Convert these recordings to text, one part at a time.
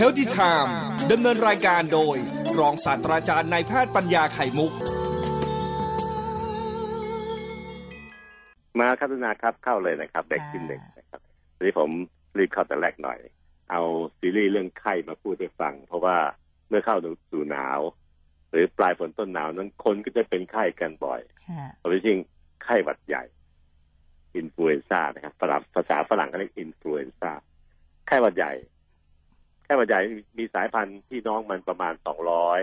h e a l t h y Time ดำเนินรายการโดย รองศาสตราจารย์นายแพทย์ปัญญาไข่มุก มาครับนาครับเข้าเลยนะครับเด็กที่หนึ่งนะครับทีนี้ผมรีบเข้าแต่แรกหน่อย เอาซีรีส์เรื่องไข้มาพูดให้ฟัง เพราะว่าเมื่อเข้าสู่หนาว หรือปลายฝนต้นหนาวนั้นคนก็จะเป็นไข้กันบ่อยเพราะจริงไข้หวัดใหญ่อินฟลูเอนซ่านะครับภาษาฝรั่งเขาเรียกอินฟลูเอนซ่าไข้หวัดใหญ่ ไข้หวัดใหญ่มีสายพันธุ์ที่น้องมันประมาณสองร้อย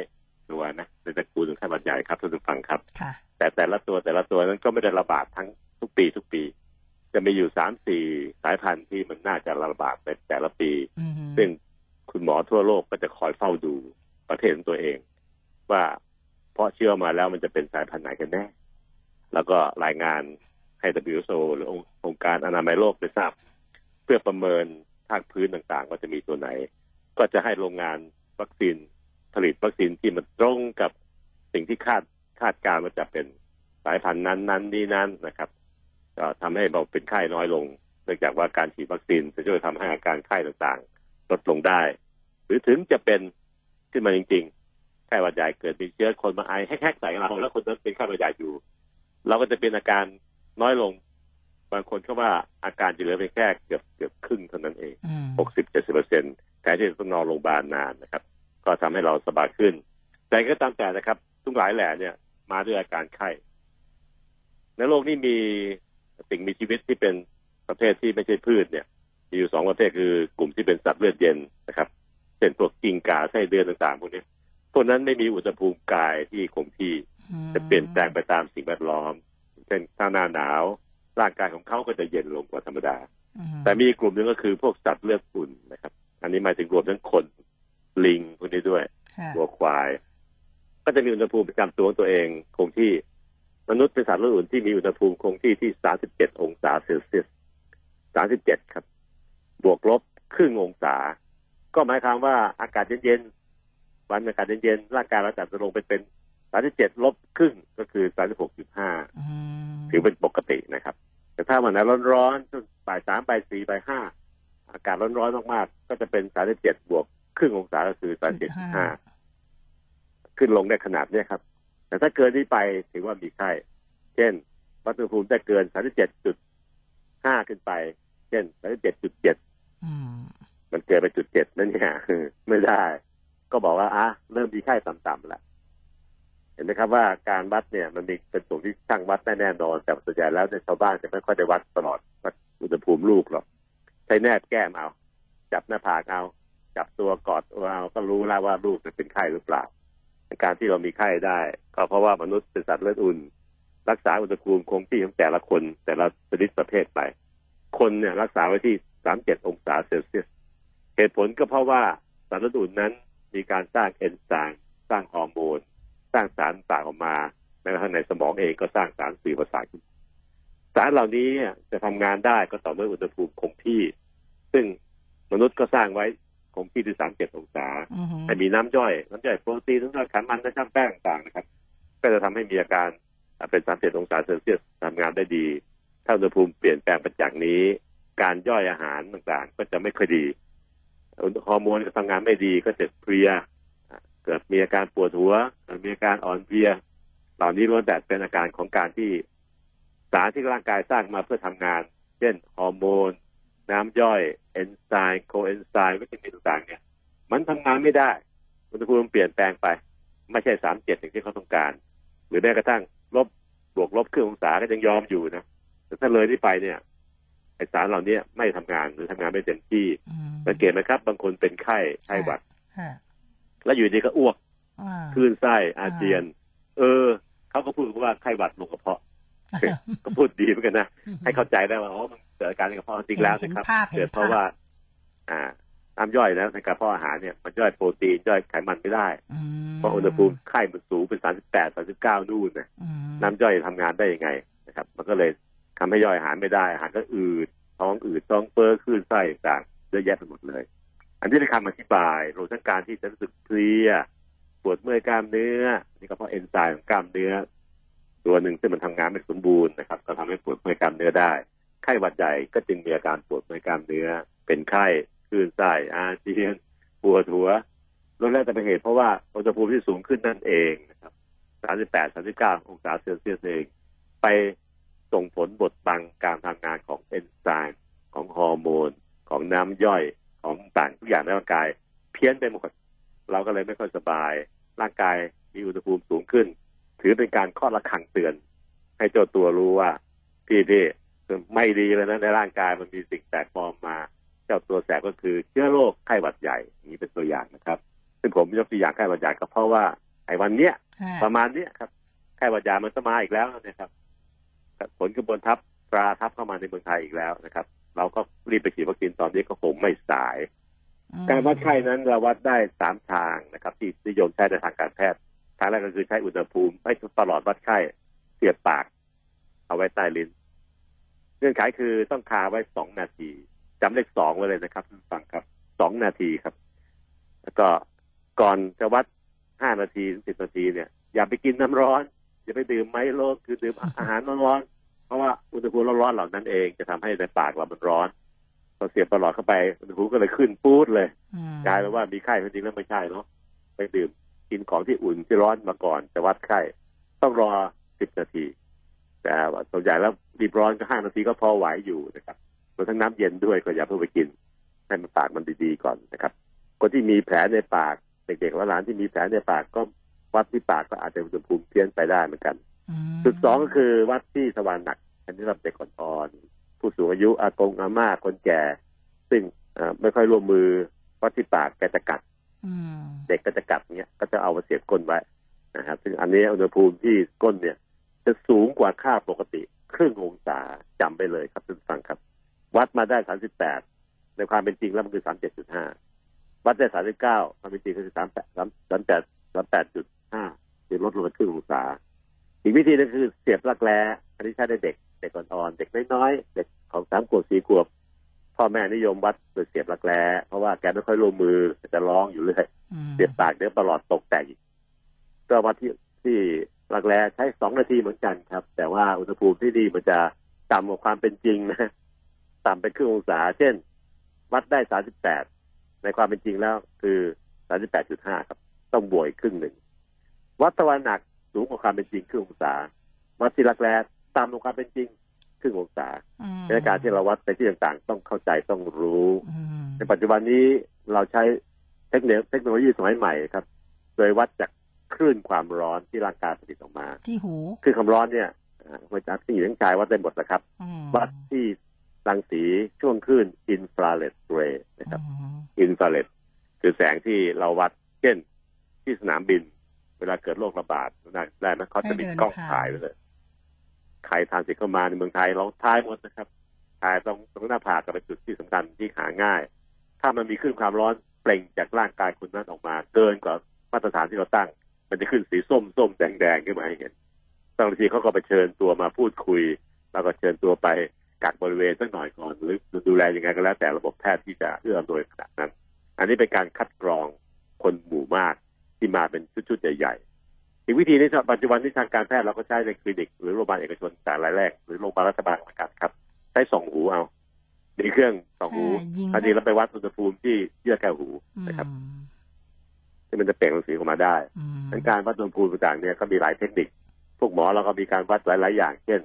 ตัวนะในตระกูลของไข้หวัดใหญ่ครับท่านผู้ฟังครับ แต่แต่ละตัวแต่ละตัวนั้นก็ไม่ได้ระบาดทั้งทุกปีทุกปี จะมีอยู่สามสี่สายพันธุ์ที่มันน่าจะระบาดในแต่ละปี ซึ่งคุณหมอทั่วโลกก็จะคอยเฝ้าดูประเทศของตัวเอง ว่าเพราะเชื่อมาแล้วมันจะเป็นสายพันธุ์ไหนกันแน่ แล้วก็รายงานให้ WHO หรือองค์การอนามัยโลกได้ทราบ เพื่อประเมินภาคพื้นต่างๆ ว่าจะมีตัวไหน ก็จะให้โรงงานวัคซีนผลิตวัคซีนที่มันตรงกับสิ่งที่คาดคาดการว่าจะเป็นสายพันธุ์นั้นนั้นนี้นั้นนะครับก็ทำให้เราเป็นไข้น้อยลง เนื่องจากว่าการฉีดวัคซีนจะช่วยทำให้อาการไข้ต่างๆ ลดลงได้ หรือถึงจะเป็นขึ้นมาจริงๆไข้หวัดใหญ่เกิดมีเชื้อคนมาไอแฮกๆใส่เราแล้วคนนั้นเป็นไข้หวัดใหญ่อยู่ เราก็จะเป็นอาการน้อยลง บางคนก็ว่าอาการจะเหลือเพียงแค่เกือบเกือบครึ่งเท่านั้นเองหกสิบเจ็ดสิบเปอร์เซ็นต์ แทนที่จะต้องนอนโรงพยาบาลนานนะครับ ก็ทำให้เราสบายขึ้น แต่ก็ตามแต่นะครับ ทุกหลายแหล่เนี่ยมาด้วยอาการไข้ในโลกนี้มีสิ่งมีชีวิตที่เป็นประเภทที่ไม่ใช่พืชเนี่ยมีอยู่สองประเภทคือกลุ่มที่เป็นสัตว์เลือดเย็นนะครับเช่นพวกกิงกาไส้เดือนต่างๆพวกนี้พวกนั้นไม่มีอุณหภูมิกายที่คงที่จะเปลี่ยนแปลงไปตามสิ่งแวดล้อม เช่นถ้าหน้าหนาวร่างกายของเขาก็จะเย็นลงกว่าธรรมดา แต่มีกลุ่มหนึ่งก็คือพวกสัตว์เลือดอุ่นนะครับ อันนี้หมายถึงรวมทั้งคนลิงพวกนี้ด้วยวัวควาย ก็จะมีอุณหภูมิประจำตัวของตัวเองคงที่มนุษย์เป็นสัตว์โลกอื่นที่มีอุณหภูมิคงที่ที่ 37 องศาเซลเซียส 37 ครับ บวกลบครึ่งองศา ก็หมายความว่าอากาศเย็นๆ วันอากาศเย็นๆ ร่างกายเราจะลงไปเป็น 37 ลบครึ่งก็คือ 36.5 ถือเป็นปกตินะครับ แต่ถ้าวันไหนร้อนๆจนบ่ายสามบ่ายสี่บ่ายห้า อากาศร้อนๆมากๆ ก็จะเป็น37บวกครึ่งองศาก็คือ37.5ขึ้นลงได้ขนาดนี้ครับ แต่ถ้าเกินนี้ไปถือว่ามีไข้ เช่นวัตถุภูมิจะเกินสามสิบเจ็ดจุดห้าขึ้นไป เช่นสามสิบเจ็ดจุดเจ็ดมันเกินไปจุดเจ็ดนั่นเนี่ยไม่ได้ ก็บอกว่าอะเริ่มมีไข้ต่ำๆแล้วเห็นไหมครับว่าการวัดเนี่ยมันมีเป็นส่วนที่ช่างวัดแน่นอน แต่ส่วนใหญ่แล้วในชาวบ้านจะไม่ค่อยได้วัดตลอดวัดอุณหภูมิลูกหรอก ใช้แนบแก้มเอา จับหน้าผากเอา จับตัวกอดเอาก็รู้แล้วว่าลูกจะเป็นไข้หรือเปล่า การที่เรามีไข้ได้ ก็เพราะว่ามนุษย์เป็นสัตว์เลือดอุ่น รักษาอุณหภูมิคงที่ของแต่ละคนแต่ละชนิดประเภทไป คนเนี่ยรักษาไว้ที่สามเจ็ดองศาเซลเซียส เหตุผลก็เพราะว่าสัตว์เลือดอุ่นนั้นมีการสร้างเอนไซม์สร้างฮอร์โมน สร้างสารต่างออกมาแม้กระทั่งในสมองเองก็สร้างสารสื่อประสาท สารเหล่านี้จะทำงานได้ก็ต่อเมื่ออุณหภูมิคงที่ ซึ่งมนุษย์ก็สร้างไว้คงที่ที่สามเจ็ดองศาให้มีน้ำย่อย น้ำย่อยโปรตีนน้ำย่อยไขมันน้ำช่างแป้งต่างนะครับ ก็จะทำให้มีอาการเป็นสามเจ็ดองศาเซลเซียสทำงานได้ดี ถ้าอุณหภูมิเปลี่ยนแปลงไปจากนี้ การย่อยอาหารต่างๆ ก็จะไม่ค่อยดีฮอร์โมนก็ทำงานไม่ดีก็จะเพลียเกิดมีอาการปวดหัวมีอาการอ่อนเพลีย เหล่านี้ล้วนแต่เป็นอาการของการที่สารที่ร่างกายสร้างมาเพื่อทำงาน เช่นฮอร์โมน น้ำย่อยเอนไซม์โคเอนไซม์วิตามินต่างๆเนี่ย มันทำงานไม่ได้อุณหภูมิเปลี่ยนแปลงไป ไม่ใช่สามเจ็ดอย่างที่เขาต้องการ หรือแม้กระทั่งลบบวกลบครึ่งองศาก็ยังยอมอยู่นะแต่ถ้าเลยที่ไปเนี่ยไอสารเหล่านี้ไม่ทำงานหรือทำงานไม่เต็มที่สังเกตไหมครับ บางคนเป็นไข้ไข้หวัดแล้วอยู่ดีก็อ้วกคลื่นไส้อาเจียน เออเขาก็พูดว่าไข้หวัดลงกระเพาะ ก็พูดดีเหมือนกันนะ ให้เข้าใจได้ว่าอ๋อมันเกิดการกระเพาะจริงแล้วนะครับเกิดเพราะว่า อ่าน้ำย่อยนะในกระเพาะอาหารเนี่ยมันย่อยโปรตีนย่อยไขมันไม่ได้เพราะอุณหภูมิไข้มันสูงเป็นสามสิบแปดสามสิบเก้านู่นนะน้ำย่อยทำงานได้ยังไงนะครับ มันก็เลยทำให้ย่อยอาหารไม่ได้อาหารก็อืดท้องอืดท้องเฟ้อคลื่นไส้ต่างเยอะแยะไปหมดเลย อันนี้เป็นคำอธิบายรวมทั้งการที่จะรู้สึกเพลียปวดเมื่อยกล้ามเนื้อ นี่ก็เพราะเอนไซม์ของกล้ามเนื้อ ตัวหนึ่งซึ่งมันทำงานไม่สมบูรณ์นะครับ ก็ทำให้ปวดเมื่อยกล้ามเนื้อได้ ไข้หวัดใหญ่ก็จึงมีอาการปวดเมื่อยกล้ามเนื้อ เป็นไข้คลื่นไส้อาเจียนปวดหัวล้วนแล้วแต่เป็นเหตุเพราะว่าอุณหภูมิที่สูงขึ้นนั่นเองนะครับ 38 39 องศาเซลเซียสเองไปส่งผลบดบังการทำงานของเอนไซม์ของฮอร์โมน ของน้ำย่อยของต่างทุกอย่างในร่างกาย เพี้ยนไปหมด เราก็เลยไม่ค่อยสบาย ร่างกายมีอุณหภูมิสูงขึ้น ถือเป็นการข้อระคังเตือน ให้เจ้าตัวรู้ว่าพี่พี่ไม่ดีเลยนะในร่างกายมันมีสิ่งแปลกปลอมมา เจ้าตัวแสบก็คือเชื้อโรคไข้หวัดใหญ่อย่างนี้เป็นตัวอย่างนะครับ ซึ่งผมยกตัวอย่างไข้หวัดใหญ่ก็เพราะว่าไอ้วันเนี้ยค่ะประมาณเนี้ยครับไข้หวัดใหญ่มันจะมาอีกแล้วนะครับผลกระบวนทับตราทับเข้ามาในเมืองไทยอีกแล้วนะครับ เราก็รีบไปฉีดวัคซีนตอนนี้ก็คงไม่สายอืมการวัดไข้นั้นเราวัดได้สามทางนะครับ ที่นิยมใช้ในทางการแพทย์ ทางแรกก็คือใช้อุณหภูมิไม่ตลอดวัดไข้เสียบปาก เอาไว้ใต้ลิ้นเงื่อนไขคือต้องคาไว้สองนาทีจำเลขสองไว้เลยนะครับท่านผู้ฟังครับสองนาทีครับ แล้วก็ก่อนจะวัดห้านาทีถึงสิบนาทีเนี่ย อย่าไปกินน้ำร้อน อย่าไปดื่มไมโลคือดื่มอาหารร้อนๆเพราะว่าอุณหภูมิร้อนๆเหล่านั้นเองจะทำให้ในปากเรามันร้อนพอเสียบตลอดเข้าไปอุณหภูมิก็เลยขึ้นปู๊ดเลยอืมกลายเป็นว่ามีไข้จริงๆแล้วไม่ใช่เนาะไปดื่ม กินของที่อุ่นที่ร้อนมาก่อนจะวัดไข้ ต้องรอสิบนาทีแต่ว่าส่วนใหญ่แล้วรีบร้อนก็ห้านาทีก็พอไหวอยู่นะครับรวมทั้งน้ำเย็นด้วยก็อย่าเพิ่งไปกิน ให้มันปากมันดีๆก่อนนะครับ คนที่มีแผลในปากเด็กๆและหลานที่มีแผลในปากก็วัดที่ปากก็อาจจะอุณหภูมิเพี้ยนไปได้เหมือนกันมจุดสองก็คือวัดที่ทวารหนัก อันนี้สำหรับเด็กอ่อนๆผู้สูงอายุอากงอาม่าคนแก่ ซึ่งเอ่อไม่ค่อยร่วมมือวัดที่ปากแกจะกัดอืม เด็กก็จะกัดเนี้ยก็จะเอามาเสียบก้นไว้นะครับซึ่งอันนี้อุณหภูมิที่ก้นเนี่ย จะสูงกว่าค่าปกติ ครึ่งองศาจำไปเลยครับท่านฟังครับ วัดมาได้38ในความเป็นจริงแล้วมันคือ37.5วัดได้39ความเป็นจริงคือ38 38 38.5คือลดลงไปครึ่งองศา อีกวิธีนึงคือเสียบรักแร้อันนี้ใช้ได้เด็กเด็กอ่อนๆเด็กน้อยๆเด็กของสามขวบสี่ขวบ พ่อแม่นิยมวัดโดยเสียบรักแร้เพราะว่าแกไม่ค่อยร่วมมือจะร้องอยู่เรื่อยอืมเสียบปากเดี๋ยวประหลอดตกแตกอีกก็วัดที่ที่รักแร้ใช้สองนาทีเหมือนกันครับ แต่ว่าอุณหภูมิที่ดีมันจะต่ำกว่าความเป็นจริงนะต่ำไปครึ่งองศา เช่น วัดได้สามสิบแปดในความเป็นจริงแล้วคือสามสิบแปดจุดห้าครับ ต้องบวกอีกครึ่งหนึ่งวัดตะวันหนักสูงกว่าความเป็นจริงครึ่งองศาวัดที่รักแร้ต่ำกว่าความเป็นจริงค รึ่งองศาอืมในการที่เราวัดในที่ต่างๆ ต้องเข้าใจต้องรู้อืมในปัจจุบันนี้เราใช้เทคโนโลยีเทคโนโลยีสมัยใหม่ครับ โดยวัดจากคลื่นความร้อนที่ร่างกายผลิตออกมา ที่หูคลื่นความร้อนเนี่ยอ่าหัวใจที่หญิงทั้งชายวัดได้หมดนะครับอืมวัดที่รังสีช่วงคลื่นอินฟราเรดเรย์นะครับอืมอินฟราเรดคือแสงที่เราวัดเช่น ที่สนามบิน เวลาเกิดโรคระบาดได้ได้ไหมเขาจะมีกล้องถ่ายไว้เลย ใครทานสิเข้ามาในเมืองไทยเราถ่ายหมดนะครับถ่ายตรงตรงหน้าผากกับเป็นจุดที่สำคัญที่หาง่าย ถ้ามันมีขึ้นความร้อนเปล่งจากร่างกายคุณนั้นออกมา เกินกว่ามาตรฐานที่เราตั้ง มันจะขึ้นสีส้มส้มแดงแดงขึ้นมาให้เห็นบางทีเขาก็ไปเชิญตัวมาพูดคุย แล้วก็เชิญตัวไปกักบริเวณสักหน่อยก่อน หรือดูแลยังไงก็แล้ว แต่ระบบแพทย์ที่จะเอื้ออำนวยขนาดนั้น อันนี้เป็นการคัดกรองคนหมู่มากที่มาเป็นชุดๆใหญ่ๆ อีกวิธีนี้ปัจจุบันที่ทางการแพทย์เราก็ใช้ในคลินิก หรือโรงพยาบาลเอกชนแต่รายแรก หรือโรงพยาบาลรัฐบาลเหมือนกันครับใช้ส่องหูเอามีเครื่องส่องหูใช่ยิงอันนี้เราไปวัดอุณหภูมิที่เยื่อแก้วหูนะครับอืมที่มันจะเปล่งรังสีออกมาได้อืมทั้งการวัดอุณหภูมิต่างๆเนี่ยก็มีหลายเทคนิค พวกหมอเราก็มีการวัดหลาย ๆ อย่าง เช่น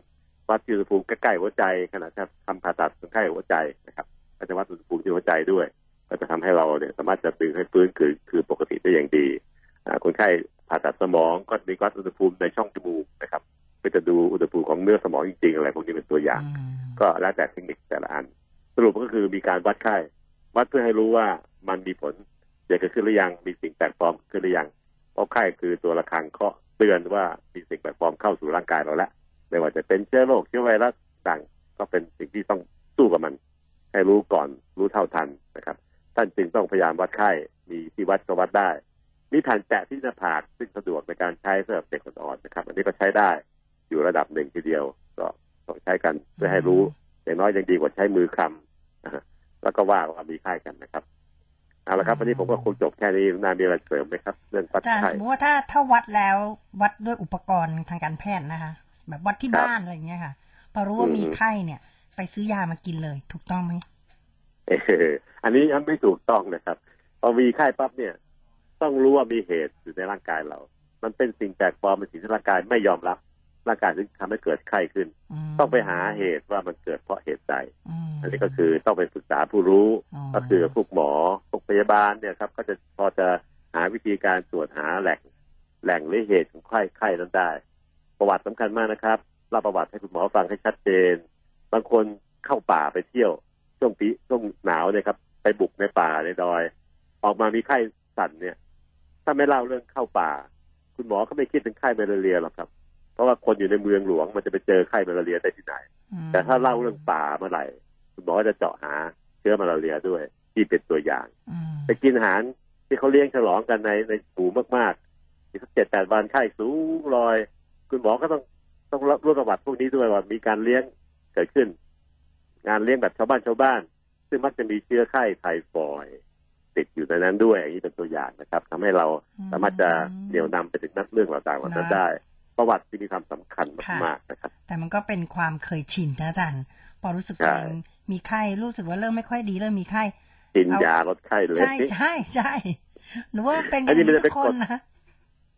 วัดที่อุณหภูมิใกล้ๆหัวใจขณะที่ทำผ่าตัดคนไข้หัวใจนะครับ ก็จะวัดอุณหภูมิที่หัวใจด้วย ก็จะทำให้เราเนี่ยสามารถจะดึงให้ฟื้นคือคือปกติได้อย่างดีอ่าคนไข้ ผ่าตัดสมองก็มีวัดอุณหภูมิในช่องจมูกนะครับเพื่อจะดูอุณหภูมิของเนื้อสมองจริงๆอะไรพวกนี้เป็นตัวอย่างอืมก็แล้วแต่เทคนิคแต่ละอัน สรุปก็คือมีการวัดไข้ วัดเพื่อให้รู้ว่ามันมีผลจะเกิดขึ้นหรือยังมีสิ่งแปลกปลอมขึ้นหรือยังเพราะไข้คือตัวระฆังเคาะเตือนว่ามีสิ่งแปลกปลอมเข้าสู่ร่างกายเราแล้วไม่ว่าจะเป็นเชื้อโรคเชื้อไวรัสต่างก็เป็นสิ่งที่ต้องสู้กับมัน ให้รู้ก่อนรู้เท่าทันนะครับ ท่านจึงต้องพยายามวัดไข้มีที่วัดก็วัดได้ มีแผ่นแปะที่หน้าผากซึ่งสะดวกในการใช้สำหรับเด็กอ่อนๆนะครับ อันนี้ก็ใช้ได้อยู่ระดับหนึ่งทีเดียว ก็ต้องใช้กันเพื่อให้รู้อย่างน้อยยังดีกว่าใช้มือคำนะฮะแล้วก็ว่าว่ามีไข้กันนะครับเอาละครับวันนี้ผมก็คงจบแค่นี้นามีอะไรเสริมไหมครับ เรื่องวัดอาจารย์ไข้สมมติว่าถ้าถ้าวัดแล้ววัดด้วยอุปกรณ์ทางการแพทย์นะคะ แบบวัดที่ครับบ้านอะไรอย่างเงี้ยค่ะ พอรู้ว่าอืมมีไข้เนี่ย ไปซื้อยามากินเลย ถูกต้องไหมเอออันนี้ยังไม่ถูกต้องนะครับพอมีไข้ปั๊บเนี่ย ต้องรู้ว่ามีเหตุอยู่ในร่างกายเรา มันเป็นสิ่งแปลกปลอมเป็นสิ่งที่ร่างกายไม่ยอมรับ ร่างกายถึงทำให้เกิดไข้ขึ้นมต้องไปหาเหตุว่ามันเกิดเพราะเหตุใดมอันนี้ก็คือต้องไปปรึกษาผู้รู้อ๋อก็คือพวกหมอพวกพยาบาลเนี่ยครับ ก็จะพอจะหาวิธีการตรวจหาแหล่งแหล่งหรือเหตุของไข้ไข้นั้นได้ ประวัติสำคัญมากนะครับเล่าประวัติให้คุณหมอฟังให้ชัดเจน บางคนเข้าป่าไปเที่ยวช่วงปีช่วงหนาวเนี่ยครับ ไปบุกในป่าในดอย ออกมามีไข้สั่นเนี่ยถ้าไม่เล่าเรื่องเข้าป่า คุณหมอก็ไม่คิดถึงไข้มาลาเรียหรอกครับ เพราะว่าคนอยู่ในเมืองหลวงมันจะไปเจอไข้มาลาเรียได้ที่ไหนอืมแต่ถ้าเล่าเรื่องป่าเมื่อไหร่ คุณหมอก็จะเจาะหาเชื้อมาลาเรียด้วย ที่เป็นตัวอย่างอืมไปกินอาหารที่เขาเลี้ยงฉลองกันในในหมู่มากๆอีกสักเจ็ดแปดวันไข้สูงลอย คุณหมอก็ต้องต้องรับรู้ประวัติพวกนี้ด้วยว่ามีการเลี้ยงเกิดขึ้น งานเลี้ยงแบบชาวบ้านชาวบ้าน ซึ่งมักจะมีเชื้อไข้ไทฟอยด์ ติดอยู่ในนั้นด้วยอย่างนี้เป็นตัวอย่างนะครับทำให้เราสามารถจะเหนี่ยวนำไปถึงนักเรื่องต่างๆเหล่านั้นได้ ประวัติที่มีความสำคัญมากๆนะครับ แต่มันก็เป็นความเคยชินนะอาจารย์พอรู้สึกใช่ตัวเองมีไข้รู้สึกว่าเริ่มไม่ค่อยดีเริ่มมีไข้กินเอายาลดไข้เลยใช่ใช่ใช่หรือว่าเป็นออันย่างนี้มันนี้จะเป็ทุนกคกนฎนะ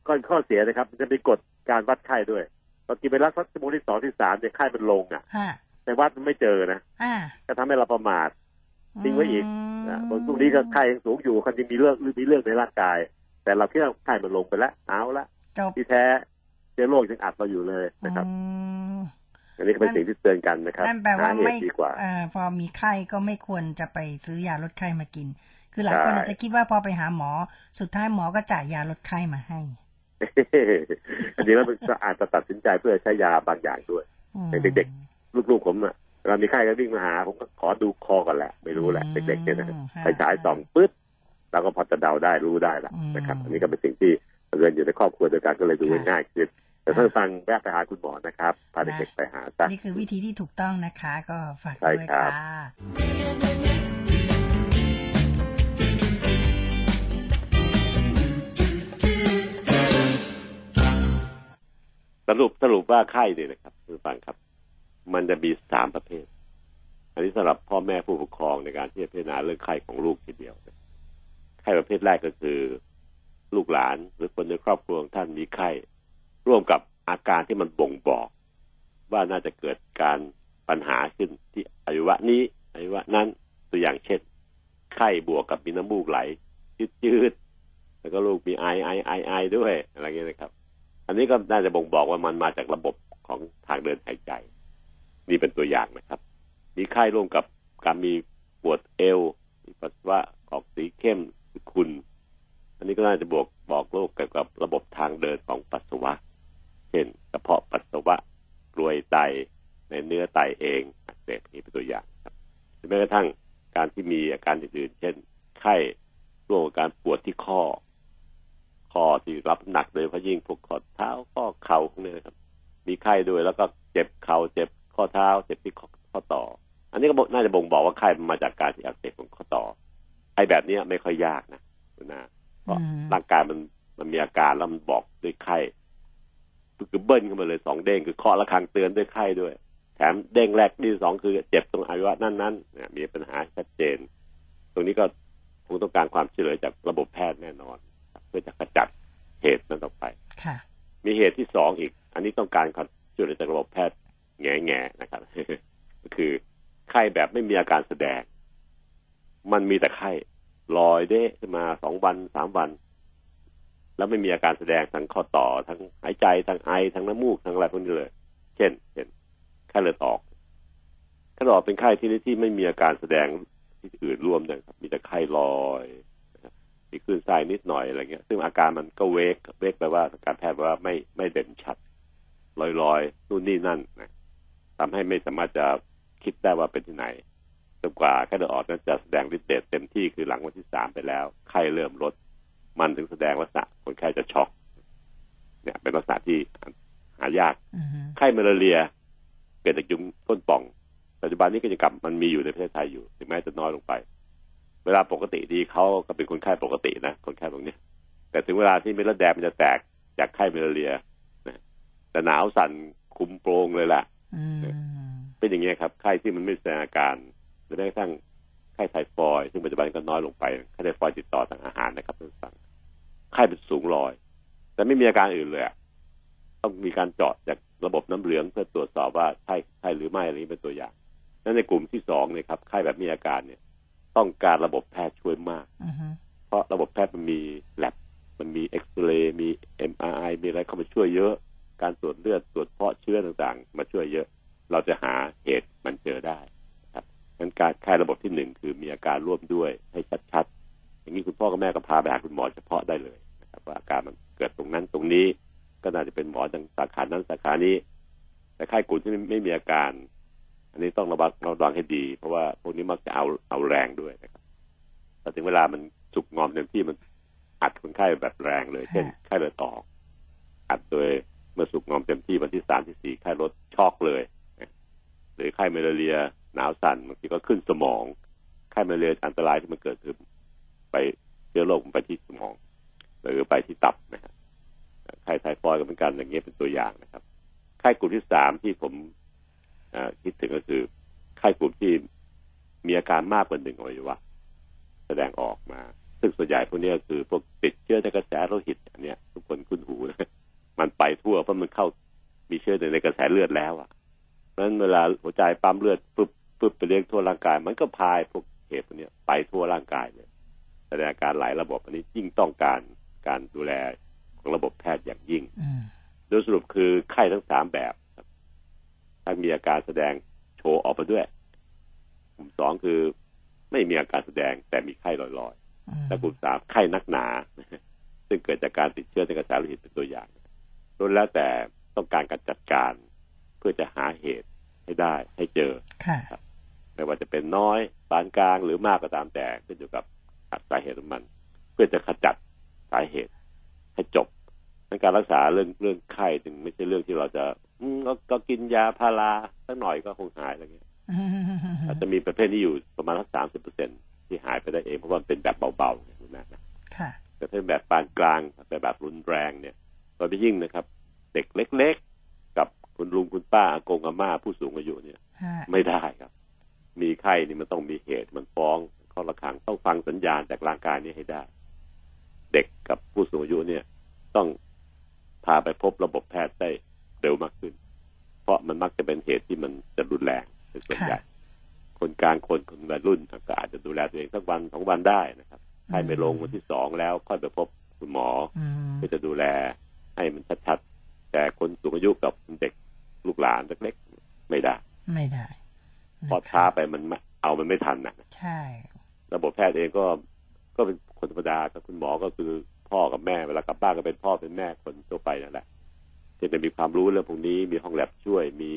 ก็ข้อเสียนะครับมันจะมีกฎการวัดไข้ด้วยพอกินไปแล้วสักชั่วโมงที่สองที่สามเนี่ยไข้มันลงอะฮะแต่วัดมันไม่เจอนะอ่าก็ทำให้เราประมาททิ้งไว้อีก มนะบางพวกนี้ก็ไข้ยังสูงอยู่คนจะมีเรื่องมีเรื่องในร่างกาย แต่เราคิดว่าไข้มันลงไปแล้วเอาละจบที่แท้เชื้อโรคยังอัดเราอยู่เลยนะครับอืมอันนี้ก็เป็นสิ่งที่เตือนกันนะครับนั่นแปลหาว่าเหไม่ตุดีกว่าเอ่อพอมีไข้ก็ไม่ควรจะไปซื้อยาลดไข้มากิน คือหลายคนใช่อาจจะคิดว่าพอไปหาหมอ สุดท้ายหมอก็จ่ายยาลดไข้มาให้อันนี้แล้วมันก็อาจจะตัดสินใจเพื่อใช้ยาบางอย่างด้วยอืมเด็กลูกๆผมอะ เวลามีไข้ก็วิ่งมาหาผมก็ขอดูคอกันแหละ ไม่รู้แหละอืมเด็กๆเนี่ยนะฮะไปฉายส่องปึ๊บเราก็พอจะเดาได้รู้ได้ละอืมนะครับ อันนี้ก็เป็นสิ่งที่บังเอิญอยู่ในครอบครัวเดียวกันก็เลยดูค่ะง่ายขึ้นแต่ถ้าฟังแวะไปหาคุณหมอนะครับพาเด็กๆไปหาซะนี่คือวิธีที่ถูกต้องนะคะ ก็ฝากใช่ด้วยครัค่ะบสรุปสรุปว่าไข้เนี่ยนะครับคุณฟังครับ มันจะมีสามประเภท อันนี้สำหรับพ่อแม่ผู้ปกครองในการที่จะพิจารณาเรื่องไข้ของลูกทีเดียวไข้ประเภทแรกก็คือ ลูกหลานหรือคนในครอบครัวของท่านมีไข้ร่วมกับอาการที่มันบ่งบอก ว่าน่าจะเกิดการปัญหาขึ้นที่อวัยวะนี้อวัยวะนั้นตัวอย่างเช่น ไข้บวกกับมีน้ำมูกไหลยืดๆแล้วก็ลูกมีไอไอไอไอด้วยอะไรเงี้ยนะครับ อันนี้ก็น่าจะบ่งบอกว่ามันมาจากระบบของทางเดินหายใจ นี่เป็นตัวอย่างนะครับ มีไข้ร่วมกับการมีปวดเอว มีปัสสาวะออกสีเข้มคุณ อันนี้ก็น่าจะบอกบอกโรคเกี่ยวกับระบบทางเดินของปัสสาวะ เช่นกระเพาะปัสสาวะกรวยไตในเนื้อไตเองอักเสบนี่เป็นตัวอย่างครับแม้กระทั่งการที่มีอาการอื่นๆ เช่น ไข้ร่วมกับการปวดที่ข้อ ข้อที่รับน้ำหนักโดยเฉพาะยิ่งพวกข้อเท้าข้อเข่าพวกนี้นะครับ มีไข้ด้วยแล้วก็เจ็บเข่าเจ็บ ข้อเท้าเจ็บที่ข้อข้อต่อ อันนี้ก็บอกน่าจะบ่งบอกว่าไข้มันมาจากการที่อักเสบของข้อต่อไอ้แบบนี้ไม่ค่อยยากนะคุณนาเพราะอืมร่างกายมันมันมีอาการแล้วมันบอกด้วยไข้คือเบิ้ลขึ้นมาเลยสองเด้งคือเคาะระฆังเตือนด้วยไข้ด้วย แถมเด้งแรกที่สองคือเจ็บตรงอวัยวะนั้นๆนะมีปัญหาชัดเจน ตรงนี้ก็คงต้องการความช่วยเหลือจากระบบแพทย์แน่นอนครับเพื่อจะขจัดเหตุนั้นออกไปค่ะมีเหตุที่สองอีก อันนี้ต้องการความช่วยเหลือจากระบบแพทย์ แง่แง่นะครับ ก็คือไข้แบบไม่มีอาการแสดง มันมีแต่ไข้ลอยเด้ขึ้นมาสองวันสามวัน แล้วไม่มีอาการแสดงทั้งข้อต่อทั้งหายใจทั้งไอทั้งน้ำมูกทั้งอะไรพวกนี้เลย เช่น เช่นไข้เลือดออกไข้เลือดออกเป็นไข้ที่ที่ไม่มีอาการแสดงที่อื่นร่วมเลยครับ มีแต่ไข้ลอยมีคลื่นไส้นิดหน่อยอะไรเงี้ย ซึ่งอาการมันก็เวกเวกแปลว่าทางการแพทย์แปลว่าไม่ไม่เด่นชัดลอยลอยๆนู่นนี่นั่นนะ ทำให้ไม่สามารถจะคิดได้ว่าเป็นที่ไหนจนกว่าไข้เลือดออกนั้นจะแสดงฤทธิ์เดชเต็มที่คือหลังวันที่สามไปแล้ว ไข้เริ่มลด มันถึงแสดงลักษณะคนไข้จะช็อก เนี่ย เป็นลักษณะที่หายากอือฮึไข้มาลาเรียเกิดจากยุงต้นป่อง ปัจจุบันนี้ก็ยังกลับมันมีอยู่ในประเทศไทยอยู่ถึงแม้จะน้อยลงไป เวลาปกติดีเขาก็เป็นคนไข้ปกตินะคนไข้ตรงนี้ยแต่ถึงเวลาที่เม็ดเลือดแดงมันจะแตกจากไข้มาลาเรียนะแต่หนาวสั่นคุมโปรงเลยล่ะอืม เป็นอย่างเงี้ยครับไข้ที่มันไม่แสดงอาการหรือแม้กระทั่งไข้ไทฟอยด์ซึ่งปัจจุบันก็น้อยลงไปไข้ไทฟอยด์ติดต่อทางอาหารนะครับท่านผู้ฟังไข้เป็นสูงลอย แต่ไม่มีอาการอื่นเลยอะต้องมีการเจาะจากระบบน้ำเหลืองเพื่อตรวจสอบว่าใช่ใช่หรือไม่อะไรนี้เป็นตัวอย่างนั้นในกลุ่มที่สองเนี่ยครับไข้แบบมีอาการเนี่ย ต้องการระบบแพทย์ช่วยมากอือฮึเพราะระบบแพทย์มันมีแลบมันมีเอ็กซเรย์มี MRI มีอะไรเข้ามาช่วยเยอะ การตรวจเลือดตรวจเพาะเชื้อต่างๆ มาช่วยเยอะ เราจะหาเหตุมันเจอได้ครับงั้นการแค่ระบบที่หนึ่งคือมีอาการร่วมด้วยให้ชัดๆ อย่างนี้คุณพ่อกับแม่ก็พาไปหาคุณหมอเฉพาะได้เลยนะครับว่าอาการมันเกิดตรงนั้นตรงนี้ ก็น่าจะเป็นหมอทางสาขานั้นสาขานี้ แต่ไข้กลุ่มที่ไม่มีอาการ อันนี้ต้องระวังระวังให้ดี เพราะว่าพวกนี้มักจะเอาเอาแรงด้วยนะครับแต่ถึงเวลามันสุกงอมเต็มที่มันอัดคนไข้แบบแรงเลย เช่นไข้เลือดออก อัดโดย เมื่อสุกงอมเต็มที่วันที่สามที่สี่ไข้ลดช็อกเลย หรือไข้เมลาเรียหนาวสั่นบางทีก็ขึ้นสมองไข้เมลาเรียอันตรายที่มันเกิดคือไปเชื้อโรคมันไปที่สมอง หรือไปที่ตับนะครับไข้ไทฟอยด์ก็เหมือนกันอย่างเงี้ยเป็นตัวอย่างนะครับไข้กลุ่มที่สามที่ผมคิดถึงก็คือไข้กลุ่มที่มีอาการมากกว่าหนึ่งอวัยวะแสดงออกมา ซึ่งส่วนใหญ่พวกนี้คือพวกติดเชื้อในกระแสโลหิตอันเนี้ยทุกคนคุ้นหูนะ มันไปทั่วเพราะมันเข้ามีเชื้อในกระแสเลือดแล้วอะเพราะฉะนั้นเวลาหัวใจปั๊มเลือดปุ๊บปุ๊บไปเลี้ยงทั่วร่างกาย มันก็พายพวกเหตุพวกเนี้ยไปทั่วร่างกายเลยแสดงอาการหลายระบบอันนี้ยิ่งต้องการการดูแลของระบบแพทย์อย่างยิ่งอืมโดยสรุปคือไข้ทั้งสามแบบครับถ้ามีอาการแสดงโชว์ออกมาด้วยกลุ่มสองคือไม่มีอาการแสดงแต่มีไข้ลอยๆอืมและกลุ่มสามไข้นักหนา ซึ่งเกิดจากการติดเชื้อในกระแสโลหิตเป็นตัวอย่าง ล้วนแล้วแต่ต้องการการจัดการเพื่อจะหาเหตุให้ได้ให้เจอค่ะไม่ว่าจะเป็นน้อยปานกลางหรือมากก็ตามแต่ขึ้นอยู่กับสาเหตุของมัน เพื่อจะขจัดสาเหตุให้จบในการรักษาเรื่องเรื่องไข้จึงไม่ใช่เรื่องที่เราจะอืมก็ก็กินยาพาราสักหน่อยก็คงหายอะไรเงี้ยอืมอาจจะมีประเภทนี้อยู่ประมาณสักสามสิบเปอร์เซ็นที่หายไปได้เองเพราะว่ามันเป็นแบบเบาๆไงคุณแม่นะค่ะแต่ถ้าแบบปานกลางแต่แบบรุนแรงเนี่ยโด ยเฉพาะยิ่งนะครับ เด็กเล็ก ๆ กับคุณลุงคุณป้าอากงอาม่าผู้สูงอายุเนี่ยฮะไม่ได้ครับ มีไข้นี่มันต้องมีเหตุมันฟ้องข้อระคังต้องฟังสัญญาณจากร่างกายนี้ให้ได้ เด็กกับผู้สูงอายุเนี่ย ต้องพาไปพบระบบแพทย์ได้เร็วมากขึ้น เพราะมันมักจะเป็นเหตุที่มันจะรุนแรงเป็นส่วนใหญ่คนกลางคนคนวัยรุ่นก็อาจจะดูแลตัวเองสักวันสองวันได้นะครับไข้ไม่ลงวันที่สองแล้วค่อยไปพบคุณหมออืมเพื่อจะดูแล ให้มันชัดๆ แต่คนสูงอายุกับเด็กลูกหลานเล็กๆไม่ได้ ไม่ได้เพราะช้าไปมันไม่เอามันไม่ทันนะใช่ ระบบแพทย์เองก็ก็เป็นคนธรรมดากับคุณหมอก็คือพ่อกับแม่เวลากลับบ้านก็เป็นพ่อเป็นแม่คนทั่วไปนั่นแหละที่จะมีความรู้เรื่องพวกนี้มีห้องแลบช่วย มี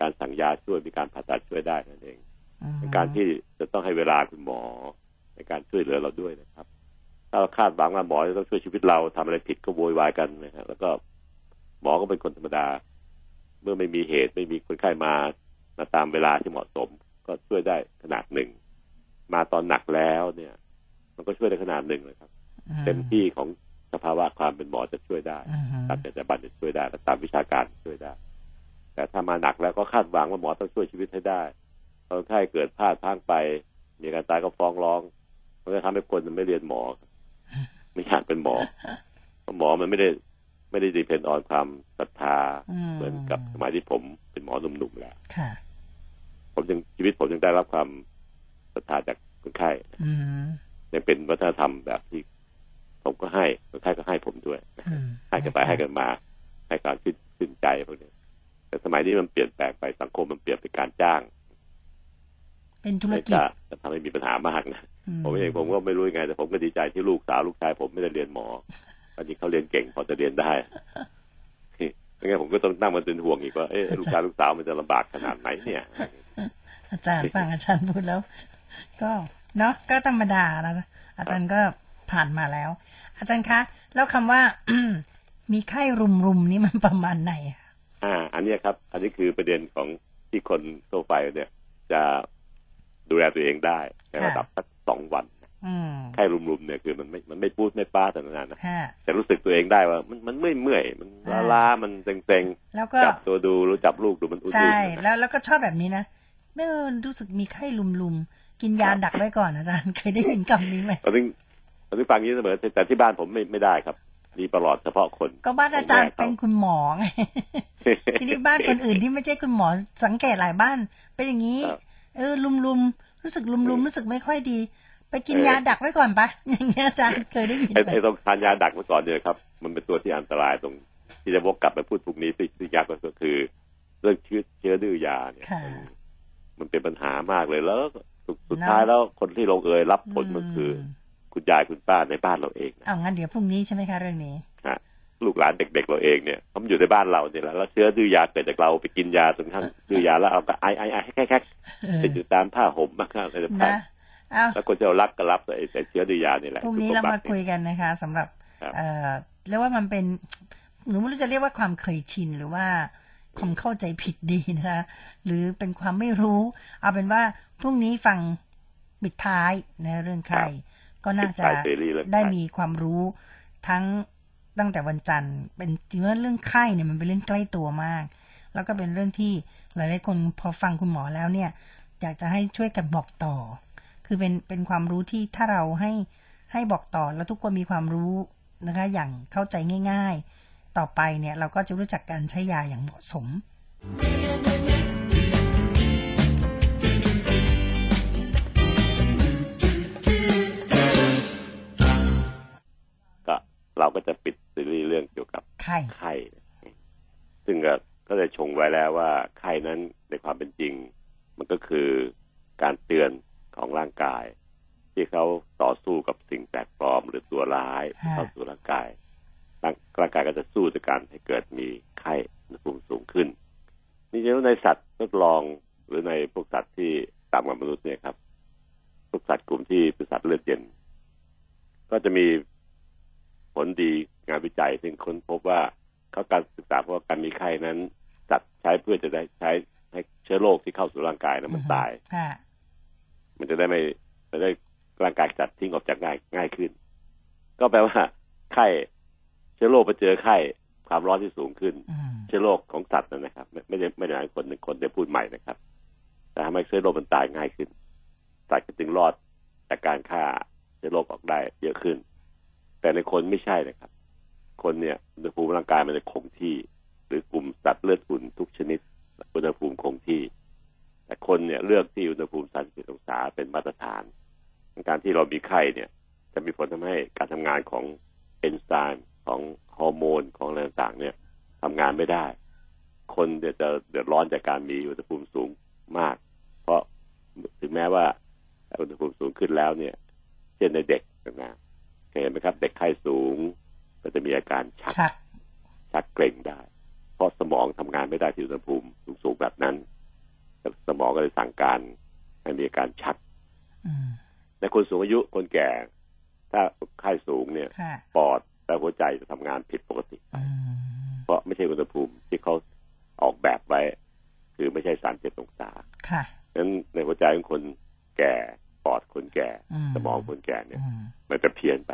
การสั่งยาช่วยมีการผ่าตัดช่วยได้นั่นเองอืมในการที่จะต้องให้เวลาคุณหมอในการช่วยเหลือเราด้วยนะครับ ถ้าเราคาดหวังว่าหมอจะต้องช่วยชีวิตเราทำอะไรผิดก็โวยวายกันนะฮะแล้วก็หมอก็เป็นคนธรรมดา เมื่อไม่มีเหตุไม่มีคนไข้มามาตามเวลาที่เหมาะสม ก็ช่วยได้ขนาดหนึ่งมาตอนหนักแล้วเนี่ย มันก็ช่วยได้ขนาดหนึ่งเลยครับเต็มที่ของสภาวะความเป็นหมอจะช่วยได้อืมตามจรรยาบรรณจะช่วยได้และตามวิชาการช่วยได้ แต่ถ้ามาหนักแล้วก็คาดหวังว่าหมอต้องช่วยชีวิตให้ได้คนไข้เกิดพลาดพลังไป มีการตายก็ฟ้องร้องมันจะทำให้คนมันไม่เรียนหมอ ไม่อยากเป็นหมอเพราะหมอมันไม่ได้ไม่ได้ดีเพนออนความศรัทธามเหมือนกับสมัยที่ผมเป็นหมอหนุ่มๆแล้วค่ะผมยังชีวิตผมยังได้รับความศรัทธาจากคนไข้อืมยังเป็นวัฒนธรรมแบบที่ผมก็ให้คนไข้ก็ให้ผมด้วยอืมให้กันไปให้กันมา ให้การชื่นชื่นใจพวกนี้แต่สมัยนี้มันเปลี่ยนแปลงไปสังคมมันเปลี่ยนเป็นการจ้าง เป็นธุรไม่กิจจะจะทำให้มีปัญหามากนะอืผมเองผมก็ไม่รู้ยังไงแต่ผมก็ดีใจที่ลูกสาวลูกชายผมไม่ได้เรียนหมออันนี้เขาเรียนเก่งพอจะเรียนได้ไม่งั้นผมก็ต้องนั่งมันเป็นห่วงอีกว่าเอ๊ะลูกชายลูกสาวมันจะลำบากขนาดไหนเนี่ย อาจารย์ฟังอาจารย์พูดแล้ว ก็เนาะก็ธรรมดานะอาจารย์ก็ผ่านมาแล้ว อาจารย์คะ แล้วคำว่ามีไข้รุมรุมๆนี่มันประมาณไหนอะอ่า อันเนี้ยครับ อันนี้คือประเด็นของที่คนทั่วไปเนี่ย จะ ดูแลตัวเองได้ในระดับสักสองวันอืมไข้รุมๆเนี่ยคือมันไม่มันไม่พูดไม่ป้าแต่นานนะฮะแต่รู้สึกตัวเองได้ว่า มันมันเมื่อยเมื่อยๆมันล้าอ่าล้าๆมันเซ็งแล้วก็ๆจับตัวดูหรือจับลูกดูมันอุ่นๆใช่นะแล้วแล้วก็ชอบแบบนี้นะเมื่อรู้สึกมีไข้ลุมกินยาดักไว้ก่อนอาจารย์เคยได้ยินคำนี้ไหมตอนนี้ตอนนี้ฟังอย่างนี้เสมอแต่ที่บ้านผมไม่ไม่ได้ครับมีประหลอดเฉพาะคน ก็บ้านอาจารย์ผมแยกเอาเป็นคุณหมอไงทีนี้บ้านคนอื่นที่ไม่ใช่คุณหมอสังเกตหลายบ้าน เป็นอย่างนี้ครับ เออลุมลุมๆรู้สึกลุมลุมๆรู้สึกไม่ค่อยดี ไปกินเออยาดักไว้ก่อนปะอย่างเงี้ยอาจารย์เคยได้ยินไอ้ไหมไอ้ต้องทานยาดักไว้ก่อนเนี่ยครับ มันเป็นตัวที่อันตรายตรง ที่จะวกกลับไปพูดพวกนี้ที่ที่ยากก็คือ เรื่องเชื้อเชื้อดื้อยาเนี่ยค่ะมันมันเป็นปัญหามากเลยแล้วสุดสุดเนอะท้ายแล้วคนที่ลงเอยรับผลก็คือมคุณยายคุณป้าในบ้านเราเองนะเอางั้นเดี๋ยวพรุ่งนี้ใช่ไหมคะเรื่องนี้ฮะ ลูกหลานเด็ก ๆ เราเองเนี่ยเขาอยู่ในบ้านเราเนี่ยแหละแล้วเชื้อดื้อยาเกิดจากเราไปกินยาจนกระทั่งดื้อยาแล้วเอาก็ไอไอไอแค่แค่เออติดอยู่ตามผ้าห่มมากๆอะไรต่างนะเอาๆแล้วคนที่เรารักก็รับไอ้ไอ้เชื้อดื้อยานี่แหละพรุ่งนี้คือเราสมาติคุยกันนะคะสำหรับครับเอ่อเรียกว่ามันเป็นหนูไม่รู้จะเรียกว่าความเคยชินหรือว่าความเข้าใจผิดดีนะคะหรือเป็นความไม่รู้ เอาเป็นว่าพรุ่งนี้ฟังปิดท้ายในเรื่องไข้ก็น่าจะปิดท้ายเสรีเรื่องไข้ได้มีความรู้ทั้ง ตั้งแต่วันจันทร์เป็นจริงว่าเรื่องไข้เนี่ยมันเป็นเรื่องใกล้ตัวมาก แล้วก็เป็นเรื่องที่หลายๆคนพอฟังคุณหมอแล้วเนี่ย อยากจะให้ช่วยกันบอกต่อ คือเป็นเป็นความรู้ที่ถ้าเราให้ให้บอกต่อแล้วทุกคนมีความรู้นะคะอย่างเข้าใจง่าย ๆ ต่อไปเนี่ยเราก็จะรู้จักการใช้ยาอย่างเหมาะสม ไข้ไข้ซึ่งก็ก็ได้ชงไว้แล้วว่าไข้นั้นในความเป็นจริง มันก็คือการเตือนของร่างกาย ที่เขาต่อสู้กับสิ่งแปลกปลอมหรือตัวร้ายที่เข้าสู่ร่างกายร่างร่างกายก็จะสู้ด้วยการให้เกิดมีไข้อุณหภูมิสูงขึ้น นี่จะในสัตว์ทดลองหรือในพวกสัตว์ที่ต่ำกว่ามนุษย์เนี่ยครับพวกสัตว์กลุ่มที่เป็นสัตว์เลือดเย็น ก็จะมีผ ลดีงานวิจัย ซึ่งค้นพบว่าเขาการศึกษาเพราะว่าการมีไข้นั้นสัตว์ใช้เพื่อจะได้ใช้ให้เชื้อโรคที่เข้าสู่ร่างกายนั้นมันตายค่ะมันจะได้ไม่จะได้ร่างกายจัดทิ้งออกจากง่ายง่ายขึ้น ก็แปลว่า ไข้เชื้อโรคไปเจอไข้ความร้อนที่สูงขึ้นอืมเชื้อโรคของสัตว์นะนะครับไม่ไม่ได้ไม่ได้หมายคนหนึ่งคนได้พูดใหม่นะครับแต่ทำให้เชื้อโรคมันตายง่ายขึ้นสัตว์ก็จึงรอดจากการฆ่าเชื้อโรคออกได้เยอะขึ้น แต่ในคนไม่ใช่นะครับ คนเนี่ยอุณหภูมิร่างกายมันจะคงที่ หรือกลุ่มสัตว์เลือดอุ่นทุกชนิดอุณหภูมิคงที่ แต่คนเนี่ยเลือกที่อุณหภูมิ 37 องศาเป็นมาตรฐาน การที่เรามีไข้เนี่ย จะมีผลทำให้การทำงานของเอนไซม์ของฮอร์โมนของอะไรต่างๆ เนี่ยทำงานไม่ได้ คนเนี่ยจะเดือดร้อนจากการมีอุณหภูมิสูงมาก เพราะถึงแม้ว่าอุณหภูมิสูงขึ้นแล้วเนี่ย เช่นในเด็กนะ เคยเห็นไหมครับ เด็กไข้สูง ก็จะมีอาการชักชักชักเกร็งได้ เพราะสมองทำงานไม่ได้ที่อุณหภูมิสูงๆแบบนั้นสมองก็เลยสั่งการให้มีอาการชักอืมในคนสูงอายุคนแก่ ถ้าไข้สูงเนี่ยค่ะปอดและหัวใจจะทำงานผิดปกติอืมเพราะไม่ใช่อุณหภูมิที่เขาออกแบบไว้ คือไม่ใช่สามเจ็ดองศาค่ะดังนั้นในหัวใจของคนแก่ ปอดคนแก่อืมสมองคนแก่เนี่ยอืมมันจะเพี้ยนไป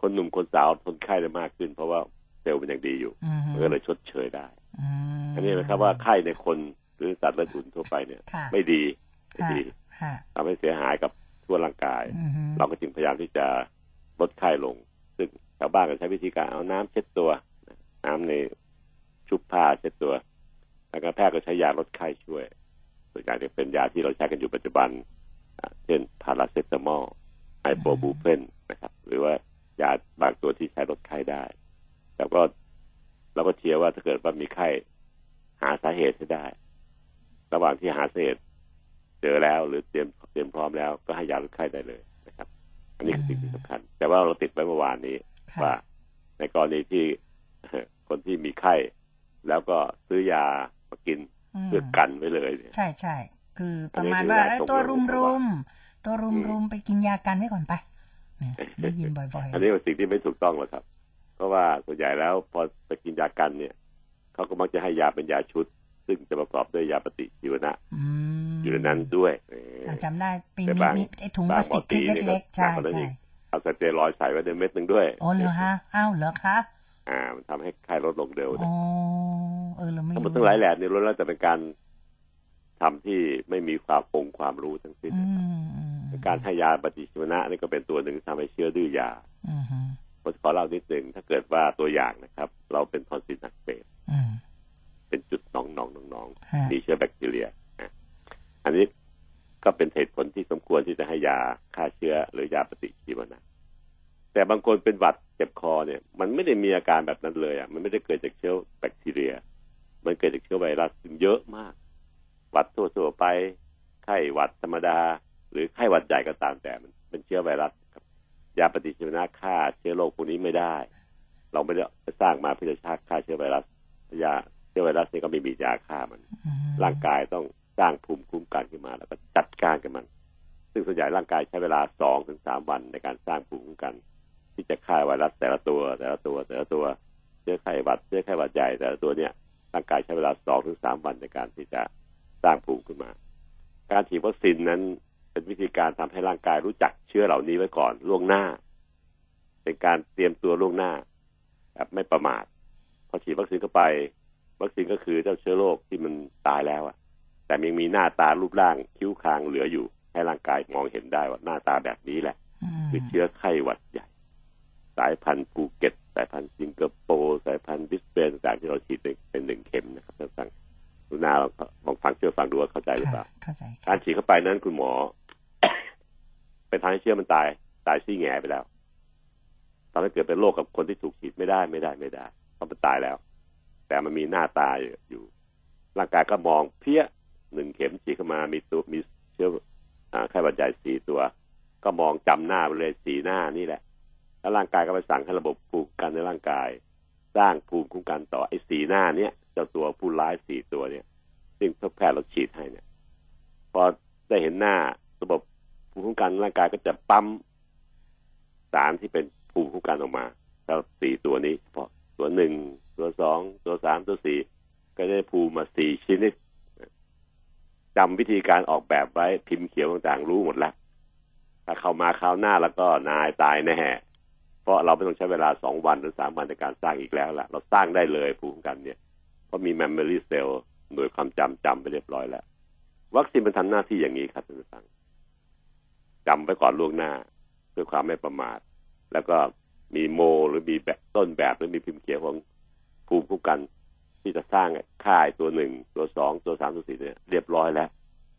คนหนุ่มคนสาวทนไข้ได้มากขึ้น เพราะว่าเซลล์มันยังดีอยู่อืมมันก็เลยชดเชยได้อืมอันนี้นะครับว่าไข้ในคนหรือสัตว์เลือดอุ่นทั่วไปเนี่ยค่ะไม่ดีไม่ค่ะดีค่ะทำให้เสียหายกับทั่วร่างกายอืมเราก็จึงพยายามที่จะลดไข้ลง ซึ่งชาวบ้านก็ใช้วิธีการเอาน้ำเช็ดตัว น้ำในชุบผ้าเช็ดตัวแล้วก็แพทย์ก็ใช้ยาลดไข้ช่วยส่วนใหญ่จะเป็นยาที่เราใช้กันอยู่ปัจจุบันอะ เช่นพาราเซตามอลไอโปรบูเพนนะครับ หรือว่ายาบางตัวที่ใช้ลดไข้ได้ แต่ก็เราก็เชียร์ว่าถ้าเกิดว่ามีไข้หาสาเหตุให้ได้ ระหว่างที่หาสาเหตุเจอแล้ว หรือเตรียมเตรียมพร้อมแล้วก็ให้ยาลดไข้ได้เลยนะครับ อันนี้คือสิ่งที่สำคัญ แต่ว่าเราติดไว้เมื่อวานนี้ค่ะว่าในกรณีที่คนที่มีไข้ แล้วก็ซื้อยามากินมเพื่อกันไว้เลยเนี่ยใช่ใช่ คือปอันระนี้มาณคือว่าหลายเอ้ยตรงตัวเลยรุมผมรุว่ามตัวรุมอืมรุมไปกินยากันไว้ก่อนไปเนี่ยได้ยินบ่อยอันนี้เป็นสิ่งที่ไม่ถูกต้องหรอกครับ เพราะว่าส่วนใหญ่แล้วพอไปกินยากันเนี่ยเขาก็มักจะให้ยาเป็นยาชุด ซึ่งจะประกอบด้วยยาปฏิชีวนะๆอืมอยู่ในนั้นด้วยเอออ่าจำได้ปีแต่นี้บางมีไอ้ถุงพลาสติกบางหมอตีที่นี่ก็เล็กๆใช่หนักกว่านั้นใช่อีกเอาสเตียรอยด์ใส่ไว้ในเม็ดหนึ่งด้วยโอ้เหรอฮะอ้าวเหรอคะอ่า มันทำให้ไข้ลดลงเร็วนะโอ้เออเราไม่ทั้งหมดรู้ทั้งหลายแหล่นี่ล้วนแล้วแต่เป็นการท ธรรมที่ไม่มีความองค์ความรู้ทั้งสิ้นอืมอืมการให้ยาปฏิชีวนะนี่ก็เป็นตัวหนึ่งที่ทำให้เชื้อดื้อยาอืมฮึผมขอเล่านิดหนึ่งถ้าเกิดว่าตัวอย่างนะครับ เราเป็นทอนซิลอักเสบอืมเป็นจุดหนองหนองหนองหนองฮะมีเชื้อแบคทีเรียอะอันนี้ก็เป็นเหตุผลที่สมควรที่จะให้ยาฆ่าเชื้อ หรือยาปฏิชีวนะแต่บางคนเป็นหวัดเจ็บคอเนี่ย มันไม่ได้มีอาการแบบนั้นเลยอะมันไม่ได้เกิดจากเชื้อแบคทีเรีย มันเกิดจากเชื้อไวรัสซึ่งเยอะมาก หวัดทั่วๆไปไข้หวัดธรรมดา หรือไข้หวัดใหญ่ก็ตามแต่มันเป็นเชื้อไวรัสครับยาปฏิชีวนะฆ่าเชื้อโรคพวกนี้ไม่ได้ เราไม่ได้สร้างมาเพื่อจะฆ่าเชื้อไวรัสยาเชื้อไวรัสนี่ก็ไม่มียาฆ่ามันอืมร่างกายต้องสร้างภูมิคุ้มกันขึ้นมา แล้วก็จัดการกับมัน ซึ่งส่วนใหญ่ร่างกายใช้เวลาสองถึงสามวันในการสร้างภูมิคุ้มกัน ที่จะฆ่าไวรัสแต่ละตัว แต่ละตัว แต่ละตัวเชื้อไข้หวัดเชื้อไข้หวัดใหญ่แต่ละตัวเนี่ยร่างกายใช้เวลาสองถึงสามวันในการที่จะ สร้างภูมิขึ้นมา การฉีดวัคซีนนั้นเป็นวิธีการทำให้ร่างกายรู้จักเชื้อเหล่านี้ไว้ก่อนล่วงหน้า เป็นการเตรียมตัวล่วงหน้าแบบไม่ประมาทพอฉีดวัคซีนเข้าไป วัคซีนก็คือเจ้าเชื้อโรคที่มันตายแล้วอะแต่ยังมีหน้าตารูปร่างคิ้วคางเหลืออยู่ ให้ร่างกายมองเห็นได้ว่าหน้าตาแบบนี้แหละมคือเชื้อไข้หวัดใหญ่ สายพันธุ์ภูเก็ต สายพันธุ์สิงคโปร์สายพันธุ์บริสเบนต่างๆที่เราฉีดเป็นเป็นหนึ่งเข็มนะครับท่านฟัง คุณนาลองลองฟังเชื่อฟังดูว่าเข้าใจหรือเปล่าค่ะเข้าใจการฉีดเข้าไปนั้นคุณหมอ เป็นทางให้เชื้อมันตาย ตายซี่แง่ไปแล้วทำให้เกิดเป็นโรคกับคนที่ถูกฉีดไม่ได้ไม่ได้ไม่ได้เพราะมันตายแล้ว แต่มันมีหน้าตาอยู่ร่างกายก็มองเพี้ยหนึ่งเข็มฉีดเข้ามามีตัวมีเชื้ออ่าไข้หวัดใหญ่สี่ตัว ก็มองจำหน้าไปเลยสีหน้านี่แหละ แล้วร่างกายก็ไปสั่งให้ระบบภูมิคุ้มกันในร่างกาย สร้างภูมิคุ้มกันต่อไอ้สีหน้าเนี้ย เจ้าตัวผู้ร้ายสี่ตัวเนี่ย ซึ่งแพทย์เราฉีดให้เนี่ย พอได้เห็นหน้าระบบภูมิคุ้มกันร่างกายก็จะปั๊มสารที่เป็นภูมิคุ้มกันออกมาแล้วสี่ตัวนี้เฉพาะตัวหนึ่งตัวสองตัวสามตัวสี่ก็ได้ภูมิมาสี่ชนิดจำวิธีการออกแบบไว้พิมพ์เขียวต่างๆรู้หมดแล้ว ถ้าเข้ามาคราวหน้าแล้วก็นายตายแน่เพราะเราไม่ต้องใช้เวลาสองวันหรือสามวันในการสร้างอีกแล้วล่ะ เราสร้างได้เลยภูมิคุ้มกันเนี่ย ราะมี memory cell หน่วยความจำจำไปเรียบร้อยแล้ว วัคซีนมันทำหน้าที่อย่างนี้ครับท่านผู้ฟังจำไปก่อนล่วงหน้าเพื่อความไม่ประมาท แล้วก็มีโม หรือมีแบบต้นแบบหรือมีพิมพ์เขียวของภูมิคุ้มกัน ที่จะสร้างค่ายตัวหนึ่งตัวสองตัวสามตัวสี่เนี่ยเรียบร้อยแล้ว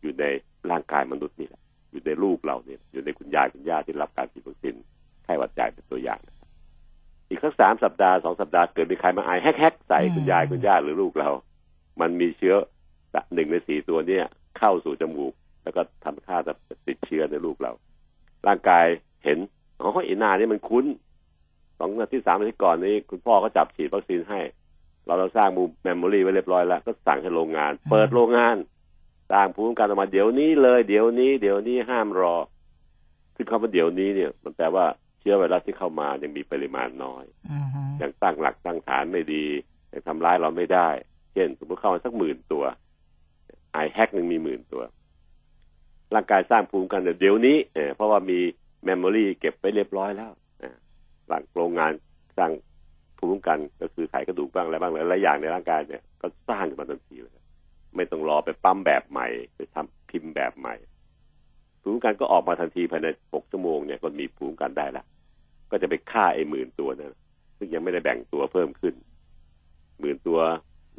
อยู่ในร่างกายมนุษย์นี่แหละอยู่ในลูกเราเนี่ยอยู่ในคุณยายคุณย่าที่รับการฉีดวัคซีนไข้หวัดใหญ่เป็นตัวอย่างนะ อีกสักสามสัปดาห์สองสัปดาห์เกิดมีใครมาไอแฮกๆใส่คุณยายคุณย่าหรือลูกเรา มันมีเชื้อหนึ่งในสี่ตัวเนี้เข้าสู่จมูก แล้วก็ทำท่าจะติดเชื้อในลูกเรา ร่างกายเห็นอ๋อไอ้หน้านี่มันคุ้นสองอาทิตย์สามอาทิตย์ก่อนนี้ คุณพ่อก็จับฉีดวัคซีนให้ เราเราสร้างมู memory ไว้เรียบร้อยแล้ว ก็สั่งให้โรงงาน เปิดโรงงานสร้างภูมิคุ้มกันออกมาเดี๋ยวนี้เลย เดี๋ยวนี้ เดี๋ยวนี้ห้ามรอซึ่งคำว่าเดี๋ยวนี้เนี่ย มันแปลว่า เชื้อไวรัสที่เข้ามายังมีปริมาณน้อยอืมฮึยังตั้งหลักตั้งฐานไม่ดียังทำร้ายเราไม่ได้ เช่น สมมติเข้ามาสักหมื่นตัวไอแฮกหนึ่งมีหมื่นตัว ร่างกายสร้างภูมิคุ้มกันเดี๋ยวนี้เออเพราะว่ามี memory เก็บไว้เรียบร้อยแล้วอ่าหลังโรงงานสร้างภูมิคุ้มกันก็คือไขกระดูกบ้างอะไรบ้างหลายๆอย่างในร่างกายเนี่ยก็สร้างขึ้นมาทันทีเลยไม่ต้องรอไปปั๊มแบบใหม่ไปทำพิมพ์แบบใหม่ ภูมิคุ้มกันก็ออกมาทันทีภายในหกชั่วโมงเนี่ยก็มีภูมิคุ้มกันได้แล้วก็จะไปฆ่าไอ้หมื่นตัวนั้นซึ่งยังไม่ได้แบ่งตัวเพิ่มขึ้นหมื่นตัว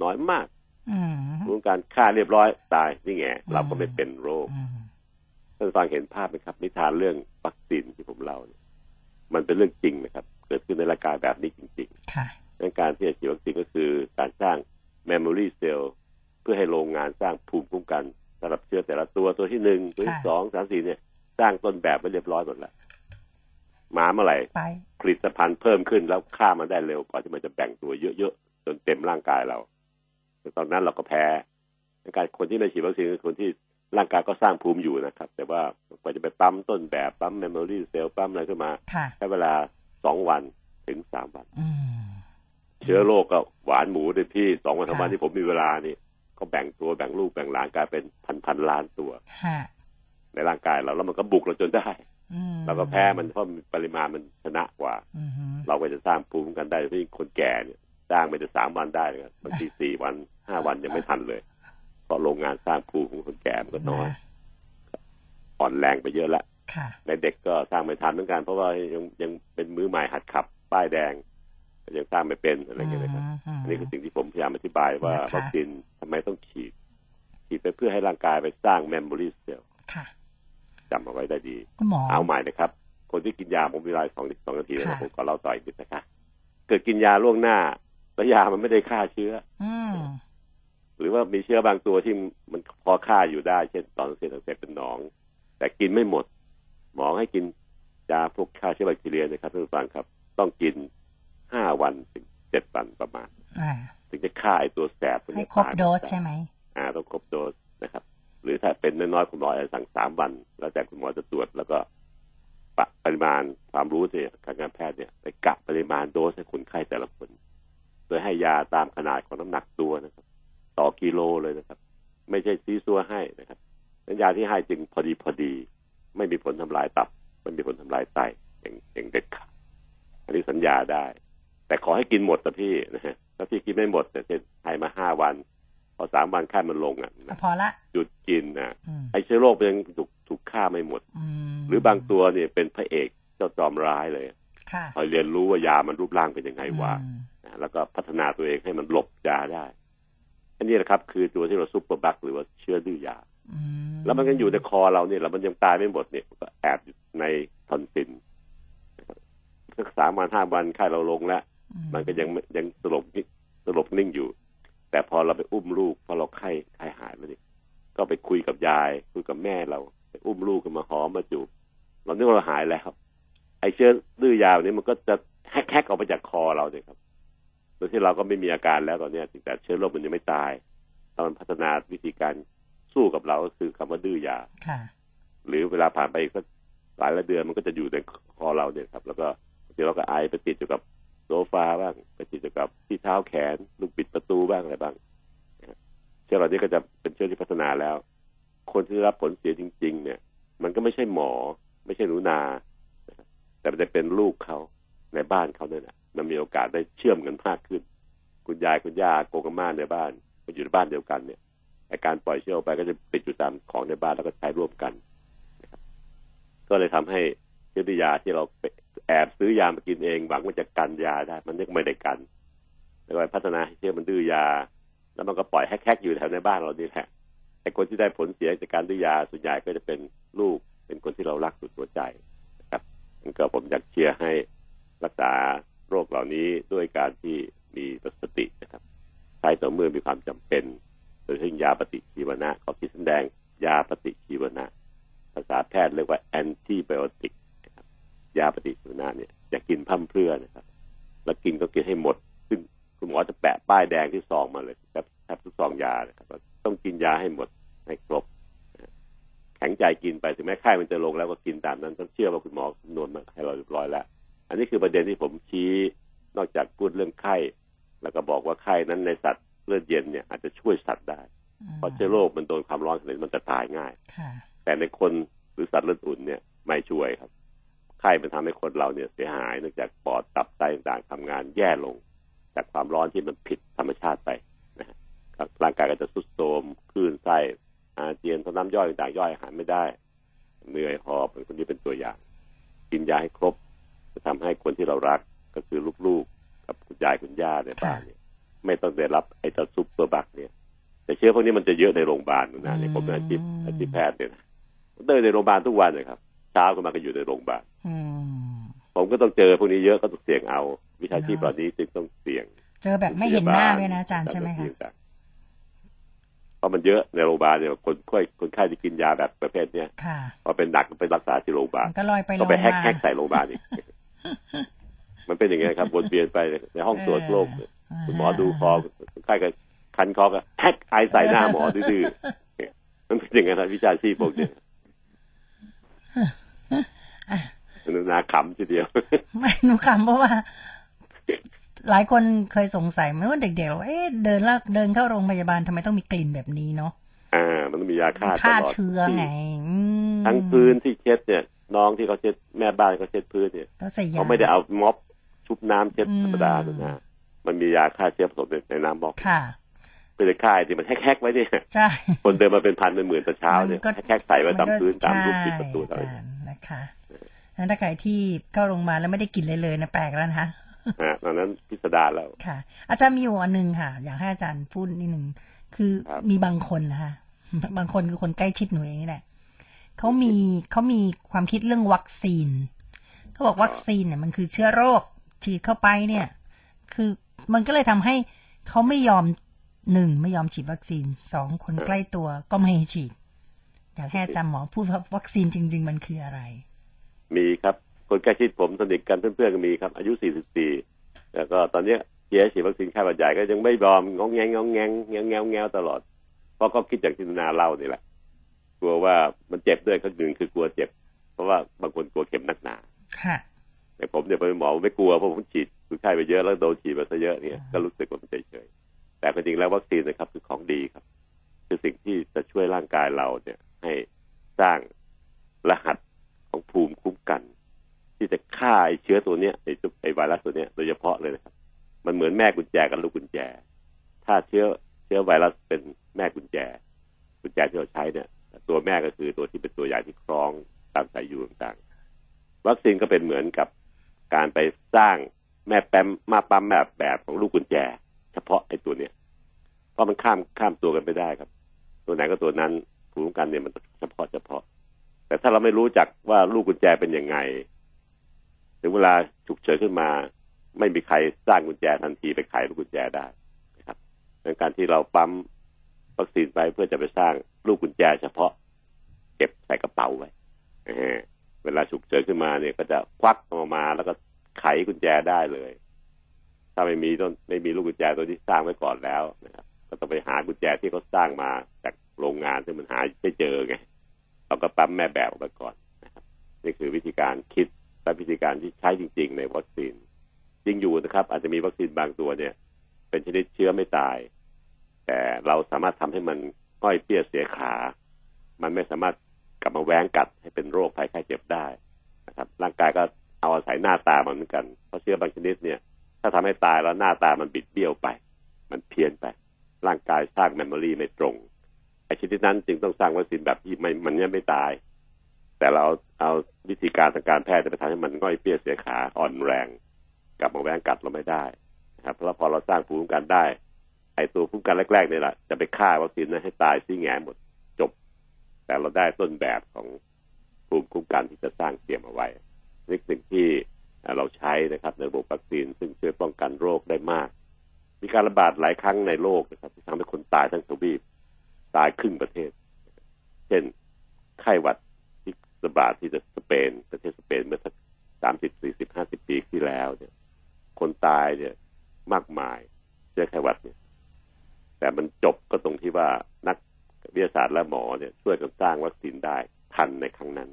น้อยมากอืมรู้การฆ่าเรียบร้อยตายนี่ไงเราก็ไม่เป็นโรคอืมท่านฟังเห็นภาพไหมครับ นิทานเรื่องวัคซีนที่ผมเล่าเนี่ยมันเป็นเรื่องจริงนะครับ เกิดขึ้นในร่างกายแบบนี้จริงค่ะๆดังการที่จะฉีดวัคซีนก็คือการสร้าง memory cell เพื่อให้โรงงานสร้างภูมิคุ้มกันสำหรับเชื้อ แต่ละตัวตัวที่หนึ่งตัวที่ค่ะสองสามสี่เนี่ย สร้างต้นแบบไว้เรียบร้อยหมดแล้วมาเมื่อไหร่ไปผลิตภัณฑ์เพิ่มขึ้นแล้วฆ่ามันได้เร็วกว่าที่มันจะแบ่งตัวเยอะๆจนเต็มร่างกายเราแต่ตอนนั้นเราก็แพ้ในการคนที่ไม่ฉีดวัคซีนคือคนที่ร่างกายก็สร้างภูมิอยู่นะครับ แต่ว่ากว่าจะไปปั๊มต้นแบบปั๊ม memory cell ปั๊มอะไรขึ้นมาค่ะใช้เวลาสองวันถึงสามวันอืมเชื้อโรคก็หวานหมูเลยพี่สองวันสามวันค่ะที่ผมมีเวลานี่ ก็แบ่งตัวแบ่งลูกแบ่งหลานกลายเป็นพันพันๆล้านตัวฮะในร่างกายเราแล้วมันก็บุกเราจนได้อืมเราก็แพ้มันเพราะปริมาณมันชนะกว่าอืมฮึเราก็จะสร้างภูมิคุ้มกันได้ที่คนแก่เนี่ยสร้างไปจะสามวันได้เลยครับบางทีสี่วันห้าวันยังไม่ทันเลยเพราะโรงงานสร้างภูมิของคนแก่มันก็น้อยนะอ่อนแรงไปเยอะแล้วค่ะในเด็กก็สร้างไม่ทันเหมือนกันเพราะว่ายังยังเป็นมือใหม่หัดขับป้ายแดง ยังสร้างไม่เป็นอะไรอย่างเงี้ยนะครับมอันนี้คือสิ่งที่ผมพยายามอธิบายว่านะคะวัคซีนทำไมต้องฉีด ฉีดไปเพื่อให้ร่างกายไปสร้าง memory cell ค่ะจำเอาไว้ได้ดีคุณหมอเอาใหม่นะครับ คนที่กินยาผมมีเวลาสองสองนาทีนะค่ะผมก็เล่าต่ออีกนิดนะคะเกิดกินยาล่วงหน้าแล้วยามันไม่ได้ฆ่าเชื้ออืมหรือว่ามีเชื้อบางตัวที่มันพอฆ่าอยู่ได้ เช่นตอนเส้นอักเสบเป็นหนอง แต่กินไม่หมด หมอให้กินยาพวกฆ่าเชื้อแบคทีเรียนะครับท่านผู้ฟังครับ ต้องกิน ห้าวันถึงเจ็ดวันประมาณอ่าถึงจะฆ่าไอ้ตัวแสบพวกให้นี้ครบตายโดสใช่ไหมอ่าต้องครบโดสนะครับ หรือถ้าเป็นน้อยๆคุณหมออาจจะสั่งสามวัน แล้วแต่คุณหมอจะตรวจแล้วก็ปะปริมาณความรู้ที่ทางการแพทย์เนี่ยไปกะปริมาณโดสให้คนไข้แต่ละคน โดยให้ยาตามขนาดของน้ำหนักตัวนะครับ ต่อกิโลเลยนะครับ ไม่ใช่ซีซัวให้นะครับนั้นยาที่ให้จึงพอดีพอดี ไม่มีผลทำลายตับ ไม่มีผลทำลายไตอย่างอย่างเด็ดขาดอันนี้สัญญาได้ แต่ขอให้กินหมดนะพี่นะฮะถ้าพี่กินไม่หมดเนี่ยเช่นให้มาห้าวัน พอสามวันไข้มันลงอะนะพอละหยุดกินนะอืมไอ้เชื้อโรคมันยังถูกถูกฆ่าไม่หมดอืมหรือบางตัวเนี่ยเป็นพระเอกเจ้าจอมร้ายเลยค่ะคอยเรียนรู้ว่ายามันรูปร่างเป็นยังไงวะอืมนะแล้วก็พัฒนาตัวเองให้มันหลบยาได้ อันนี้แหละครับ คือตัวที่เรา superbug หรือว่าเชื้อดื้อยาอืมแล้วมันก็อยู่ในคอเราเนี่ยแล้วมันยังตายไม่หมดเนี่ยมันก็แอบอยู่ในทอนซิลนะครับสักสามวันห้าวันไข้เราลงแล้วอื มันก็ยังไม่ยังสลบนิ่งสลบนิ่งอยู่ แต่พอเราไปอุ้มลูกพอเราไข้ไข้หายแล้วนี่ก็ไปคุยกับยายคุยกับแม่เราไปอุ้มลูกกันมาหอมมาจูบเรานึกว่าเราหายแล้วครับไอ้เชื้อดื้อยาแบบนี้มันก็จะแฮกๆออกไปจากคอเราเนี่ยครับโดยที่เราก็ไม่มีอาการแล้วตอนเนี้ยแต่เชื้อโรคมันยังไม่ตายตอนพัฒนาวิธีการสู้กับเราก็คือคำว่าดื้อยาค่ะหรือเวลาผ่านไปก็หลายละเดือนมันก็จะอยู่ในคอเราเนี่ยครับ แล้วก็เดี๋ยวเราก็ไอไปติดอยู่กับ โซฟาบ้างไปติดอยู่กับที่เท้าแขนลูกบิดประตูบ้างอะไรบ้างเชื้อเหล่านี้ก็จะเป็นเชื้อที่พัฒนาแล้ว คนที่รับผลเสียจริง ๆ เนี่ย มันก็ไม่ใช่หมอ ไม่ใช่หนูนา แต่มันจะเป็นลูกเขาในบ้านเขาเนี่ยนะมันมีโอกาสได้เชื่อมกันมากขึ้น คุณยายคุณย่าโกงม่าในบ้านมาอยู่ในบ้านเดียวกันเนี่ยไอการปล่อยเชื้อกไปก็จะติดอยู่ตามของในบ้านแล้วก็ใช้ร่วมกัน ก็เลยทำให้ เชื้อดื้อยาที่เราแอบซื้อยามากินเองหวังว่าจะกันยาได้ มันยังไม่ได้กันแล้วพัฒนาให้เชื้อมันดื้อยา แล้วมันก็ปล่อยแฮกๆอยู่แถวในบ้านเรานี่แหละไอ้คนที่ได้ผลเสียจากการดื้อยาส่วนใหญ่ก็จะเป็นลูกเป็นคนที่เรารักสุดหัวใจนะครับมันก็ผมอยากเชียร์ให้รักษาโรคเหล่านี้ด้วยการที่มีสตินะครับ ใช้ต่อเมื่อมีความจำเป็น โดยเฉพาะยาปฏิชีวนะขอคิดแสดงยาปฏิชีวนะ ภาษาแพทย์เรียกว่าแอนติไบโอติก ยาปฏิชีวนะเนี่ยอย่ากินพร่ำเพรื่อนะครับ แล้วกินก็กินให้หมด ซึ่งคุณหมอจะแปะป้ายแดงที่ซองมาเลยครับแทบทุกซองยานะครับว่าต้องกินยาให้หมดให้ครบนะแข็งใจกินไปถึงแม้ไข้มันจะลงแล้วก็กินตามนั้นต้องเชื่อว่าคุณหมอคำนวณมาให้เราเรียบร้อยแล้ว อันนี้คือประเด็นที่ผมชี้นอกจากพูดเรื่องไข้ แล้วก็บอกว่าไข้นั้นในสัตว์เลือดเย็นเนี่ยอาจจะช่วยสัตว์ได้ เพราะเชื้อโรคมันโดนความร้อนขนาดนี้มันจะตายง่ายค่ะแต่ในคนหรือสัตว์เลือดอุ่นเนี่ยไม่ช่วยครับ ไข้มันทำให้คนเราเนี่ยเสียหายเนื่องจากปอดตับไตต่างๆทำงานแย่ลง จากความร้อนที่มันผิดธรรมชาติไปนะฮะครับร่างกายก็จะทรุดโทรมคลื่นไส้อาเจียนท้องน้ำย่อยต่างๆย่อยอาหารไม่ได้ เหนื่อยหอบเป็นคนที่เป็นตัวอย่าง กินยาให้ครบ จะทำให้คนที่เรารักก็คือลูกๆ กับคุณยายคุณย่าในบ้านเนี่ย ไม่ต้องได้รับไอ้เจ้าซุปเปอร์บักเนี่ย แต่เชื้อพวกนี้มันจะเยอะในโรงพยาบาลนะเนี่ยผมเป็นอาชีพอาชีพแพทย์เนี่ยนะผมเดินในโรงพยาบาลทุกวันเลยครับ เช้าก็มาก็อยู่ในโรงพยาบาลอืมผมก็ต้องเจอพวกนี้เยอะก็ต้องเสี่ยงเอา วิชาชีพเหล่านี้จึงต้องเสี่ยง เจอแบบไม่เห็นหน้าเลยนะอาจารย์ใช่ไหมคะเพราะมันเยอะในโรงพยาบาลเนี่ยคนไข้คนไข้ที่กินยาแบบประเภทเนี้ยค่ะพอเป็นหนักก็ไปรักษาที่โรงพยาบาลมันก็ลอยไปลก็อยไปแฮกมาแฮกใส่โรงพยาบาลอีกมันเป็นอย่างเงี้ยครับวนเวียนไปในห้องตรวจโรคเนี่ยคุณหมอดูคอคนไข้ก็คันคอก็แฮกไอใส่หน้าหมอดื้อๆเนี่ยมันเป็นอย่างนั้นนะวิชาชีพพวกเนี้ย มันน่าขำทีเดียวไม่หนูคำเพราะว่า หลายคนเคยสงสัยไหมว่าเด็กๆว่าเอ๊ะเดินแล้วเดินเข้าโรงพยาบาลทำไมต้องมีกลิ่นแบบนี้เนาะอ่า มันต้องมียาฆ่าตฆ่าลอดเชื้อไงอืมทั้งพื้นที่เช็ดเนี่ย น้องที่เขาเช็ดแม่บ้านเขาเช็ดพื้นเนี่ยเขาใส่ยาเขาไม่ได้เอาม็อบชุบน้ำเช็ดอืมธรรมดานะนะมันมียาฆ่าเชื้อผสมในน้ำม็อบค่ะ เป็นค่ายที่มันแฮกๆไว้เนี่ยใช่คนเดินมาเป็นพันเป็นหมื่นแต่เช้าเนี่ยมันก็แฮกๆใส่ไว้ตามก็พื้นตามรูปใช่ปิดประตูอาอะไรจารย์นะคะนั้นถ้าใครที่เข้าโรงพยาบาลแล้วไม่ได้กินเลยเลยนะแปลกแล้วนะคะฮะตอนนั้นพิสดารแล้วค่ะ อาจารย์มีอยู่อันหนึ่งค่ะ อยากให้อาจารย์พูดนิดหนึ่งคือครับมีบางคนนะคะบางคนคือคนใกล้ชิดหนูเองนี่แหละเขามีเขามีความคิดเรื่องวัคซีนเขาบอกวัคซีนเนี่ยมันคือเชื้อโรคฉีดเข้าไปเนี่ย คือมันก็เลยทำให้เขาไม่ยอม หนึ่งไม่ยอมฉีดวัคซีนสองคนใกล้ตัวก็ไม่ให้ฉีด อยากให้อาจารย์หมอพูดว่าวัคซีนจริง ๆ มันคืออะไร มีครับ คนใกล้ชิดผมสนิทกันเพื่อนๆก็มีครับ อายุ 44 แล้วก็ตอนเนี้ยเชียร์ฉีดวัคซีนไข้หวัดใหญ่ก็ยังไม่ยอมงองแงงงองแงงแงงแงวแงวตลอด เพราะก็คิดอย่างที่นาเล่านี่แหละ กลัวว่ามันเจ็บด้วยก็หนึ่งคือกลัวเจ็บ เพราะว่าบางคนกลัวเข็มนักหนาค่ะแต่ผมเนี่ยเป็นหมอไม่กลัวเพราะผมฉีดคนไข้ไปเยอะแล้วโดนฉีดมาซะเยอะเนี่ยก็รู้สึกว่ามันเฉยๆ แต่ความจริงแล้ววัคซีนนะครับคือของดีครับ คือสิ่งที่จะช่วยร่างกายเราเนี่ย ให้สร้างรหัสของภูมิคุ้มกัน ที่จะฆ่าไอ้เชื้อตัวเนี้ยไอ้ไอ้ไวรัสตัวเนี้ยโดยเฉพาะเลยนะครับ มันเหมือนแม่กุญแจกับลูกกุญแจ ถ้าเชื้อเชื้อไวรัสเป็นแม่กุญแจ กุญแจที่เราใช้เนี่ย ตัวแม่ก็คือตัวที่เป็นตัวใหญ่ที่คล้องตามสายอยู่ต่างๆ วัคซีนก็เป็นเหมือนกับการไปสร้างแม่แปมมาปั๊มแบบแบบของลูกกุญแจ เฉพาะไอ้ตัวเนี้ยเพราะมันข้ามข้ามตัวกันไม่ได้ครับ ตัวไหนก็ตัวนั้นภูมิคุ้มกันเนี่ยมันเฉพาะเฉพาะ แต่ถ้าเราไม่รู้จักว่าลูกกุญแจเป็นยังไงถึงเวลาฉุกเฉินขึ้นมา ไม่มีใครสร้างกุญแจทันทีไปไขลูกกุญแจได้นะครับดังการที่เราปั๊มวัคซีนไปเพื่อจะไปสร้างลูกกุญแจ เฉพาะ เก็บใส่กระเป๋าไว้เออเวลาฉุกเฉินขึ้นมาเนี่ยก็จะควักออกมาแล้วก็ไขกุญแจได้เลย ถ้าไม่มีต้นไม่มีลูกกุญแจตัวที่สร้างไว้ก่อนแล้วนะครับก็ต้องไปหากุญแจที่เขาสร้างมาจากโรงงานซึ่งมันหาไม่เจอไงเราก็ปั๊มแม่แบบออกไปก่อนนะครับนี่คือวิธีการคิดและวิธีการที่ใช้จริง ๆ ในวัคซีนจริงอยู่นะครับ อาจจะมีวัคซีนบางตัวเนี่ย เป็นชนิดเชื้อไม่ตาย แต่เราสามารถทำให้มันก้อยเปี้ยเสียขา มันไม่สามารถกลับมาแว้งกัดให้เป็นโรคภัยไข้เจ็บได้นะครับ ร่างกายก็เอาอาศัยหน้าตามันเหมือนกัน เพราะเชื้อบางชนิดเนี่ย ถ้าทำให้ตายแล้วหน้าตามันบิดเบี้ยวไป มันเพี้ยนไป ร่างกายสร้างเมมโมรีไม่ตรงไอ้ชนิดนั้นจึงต้องสร้างวัคซีนแบบที่ไม่มันยังไม่ตาย แต่เราเอาวิธีการทางการแพทย์จะไปทำให้มันง่อยเปี้ยเสียขาอ่อนแรงกลับมาแว้งกัดเราไม่ได้นะครับเพราะพอเราสร้างภูมิคุ้มกันได้ ไอตัวภูมิคุ้มกันแรกๆนี่แหละจะไปฆ่าวัคซีนนั้นให้ตายซี่แงหมดจบ แต่เราได้ต้นแบบของภูมิคุ้มกันที่จะสร้างเตรียมเอาไว้นี่สิ่งที่ เราใช้นะครับในระบบวัคซีนซึ่งช่วยป้องกันโรคได้มาก มีการระบาดหลายครั้งในโลกนะครับ ที่ทำให้คนตายทั้งทวีปตายครึ่งประเทศ เช่นไข้หวัดที่ระบาดที่สเปน ประเทศสเปนเมื่อสักสามสิบสี่สิบห้าสิบปีที่แล้วเนี่ย คนตายเนี่ยมากมายเชื้อไข้หวัดเนี่ย แต่มันจบก็ตรงที่ว่านักวิทยาศาสตร์และหมอเนี่ย ช่วยกันสร้างวัคซีนได้ทันในครั้งนั้น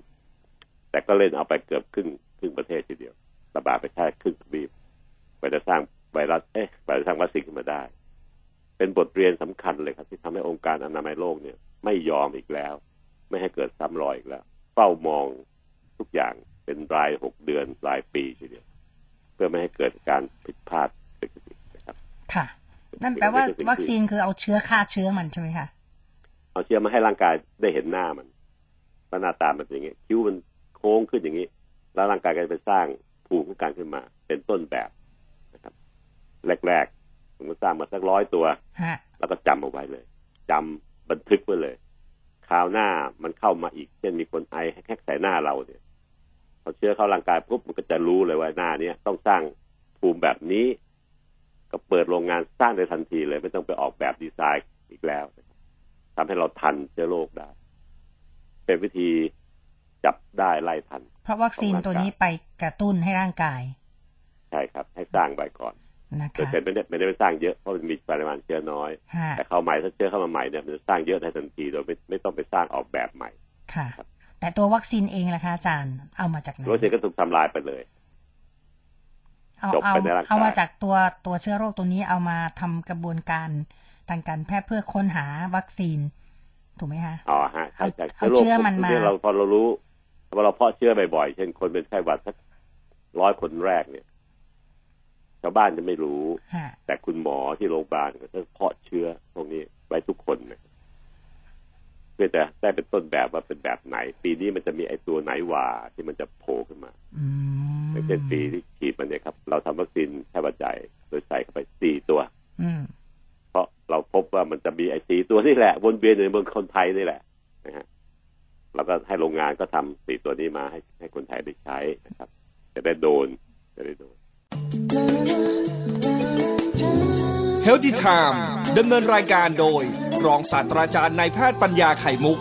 แต่ก็เล่นเอาไปเกือบครึ่งครึ่งประเทศทีเดียว ระบาดไปแค่ครึ่งทวีปไปจะสร้างไวรัสเอ๊ะไปจะสร้างวัคซีนขึ้นมาได้ เป็นบทเรียนสำคัญเลยครับ ที่ทำให้องค์การอนามัยโลกเนี่ย ไม่ยอมอีกแล้ว ไม่ให้เกิดซ้ำรอยอีกแล้วเฝ้ามองทุกอย่างเป็นรายหกเดือนรายปีทีเดียวเพื่อไม่ให้เกิดการผิดพลาดเกิดขึ้นอีกนะครับ ค่ะ นั่นแปลว่าวัคซีนคือเอาเชื้อฆ่าเชื้อมันใช่ไหมคะเอาเชื้อมาให้ร่างกายได้เห็นหน้ามันว่าหน้าตามันเป็นอย่างนี้คิ้วมันโค้งขึ้นอย่างนี้ แล้วร่างกายก็จะไปสร้าง ภูมิคุ้มกันขึ้นมา เป็นต้นแบบนะครับ แรกๆผมก็สร้างมาสักร้อยตัวฮะแล้วก็จำเอาไว้เลยจำบันทึกไว้เลยคราวหน้ามันเข้ามาอีกเช่นมีคนไอแฮกใส่หน้าเราเนี่ยพอเชื้อเข้าร่างกายปุ๊บมันก็จะรู้เลยว่าหน้าเนี้ยต้องสร้างภูมิแบบนี้ ก็เปิดโรงงานสร้างได้ทันทีเลย ไม่ต้องไปออกแบบดีไซน์อีกแล้วนะครับทำให้เราทันเชื้อโรคได้ เป็นวิธี จับได้ไล่ทัน เพราะวัคซีนตัวนี้ไปกระตุ้นให้ร่างกาย ใช่ครับ ให้สร้างไปก่อนนะโดยคะแต่ไม่ได้ไม่ได้ไปสร้างเยอะเพราะมันมีปริมาณเชื้อน้อยฮะแต่เข้าใหม่ถ้าเชื้อเข้ามาใหม่เนี่ยมันจะสร้างเยอะได้ทันทีโดยไม่ไม่ต้องไปสร้างออกแบบใหม่ค่ะครับแต่ตัววัคซีนเองล่ะคะอาจารย์เอามาจากไหนวัคซีนก็ถูกทำลายไปเลยเอาจบเอาไปในร่างกายเอามาจากตัวตัวเชื้อโรคตัวนี้เอามาทำกระบวนการทางการแพทย์เพื่อค้นหาวัคซีนถูกไหมคะอ๋อฮะใช่ใช่เอาเชื้อมันมาเชื้อเราพอเรารู้ พอเราเพาะเชื้อบ่อยๆ เช่นคนเป็นไข้หวัดสักร้อยคนแรกเนี่ย ชาวบ้านจะไม่รู้ฮะแต่คุณหมอที่โรงพยาบาลก็จะเพาะเชื้อพวกนี้ไว้ทุกคนนะเพื่อจะได้เป็นต้นแบบว่าเป็นแบบไหน ปีนี้มันจะมีไอ้ตัวไหนหว่าที่มันจะโผล่ขึ้นมาอืมอย่างเช่นปีที่ฉีดมันเนี่ยครับ เราทำวัคซีนไข้หวัดใหญ่โดยใส่เข้าไปสี่ตัวอืมเพราะเราพบว่ามันจะมีไอ้สี่ตัวนี่แหละวนเวียนอยู่ในเมืองคนไทยนี่แหละนะฮะ เราก็ให้โรงงานก็ทำสี่ตัวนี้มาให้ให้คนไทยได้ใช้นะครับ จะได้โดนจะได้โดน Healthy Time ดำเนินรายการโดย รองศาสตราจารย์นายแพทย์ปัญญาไข่มุก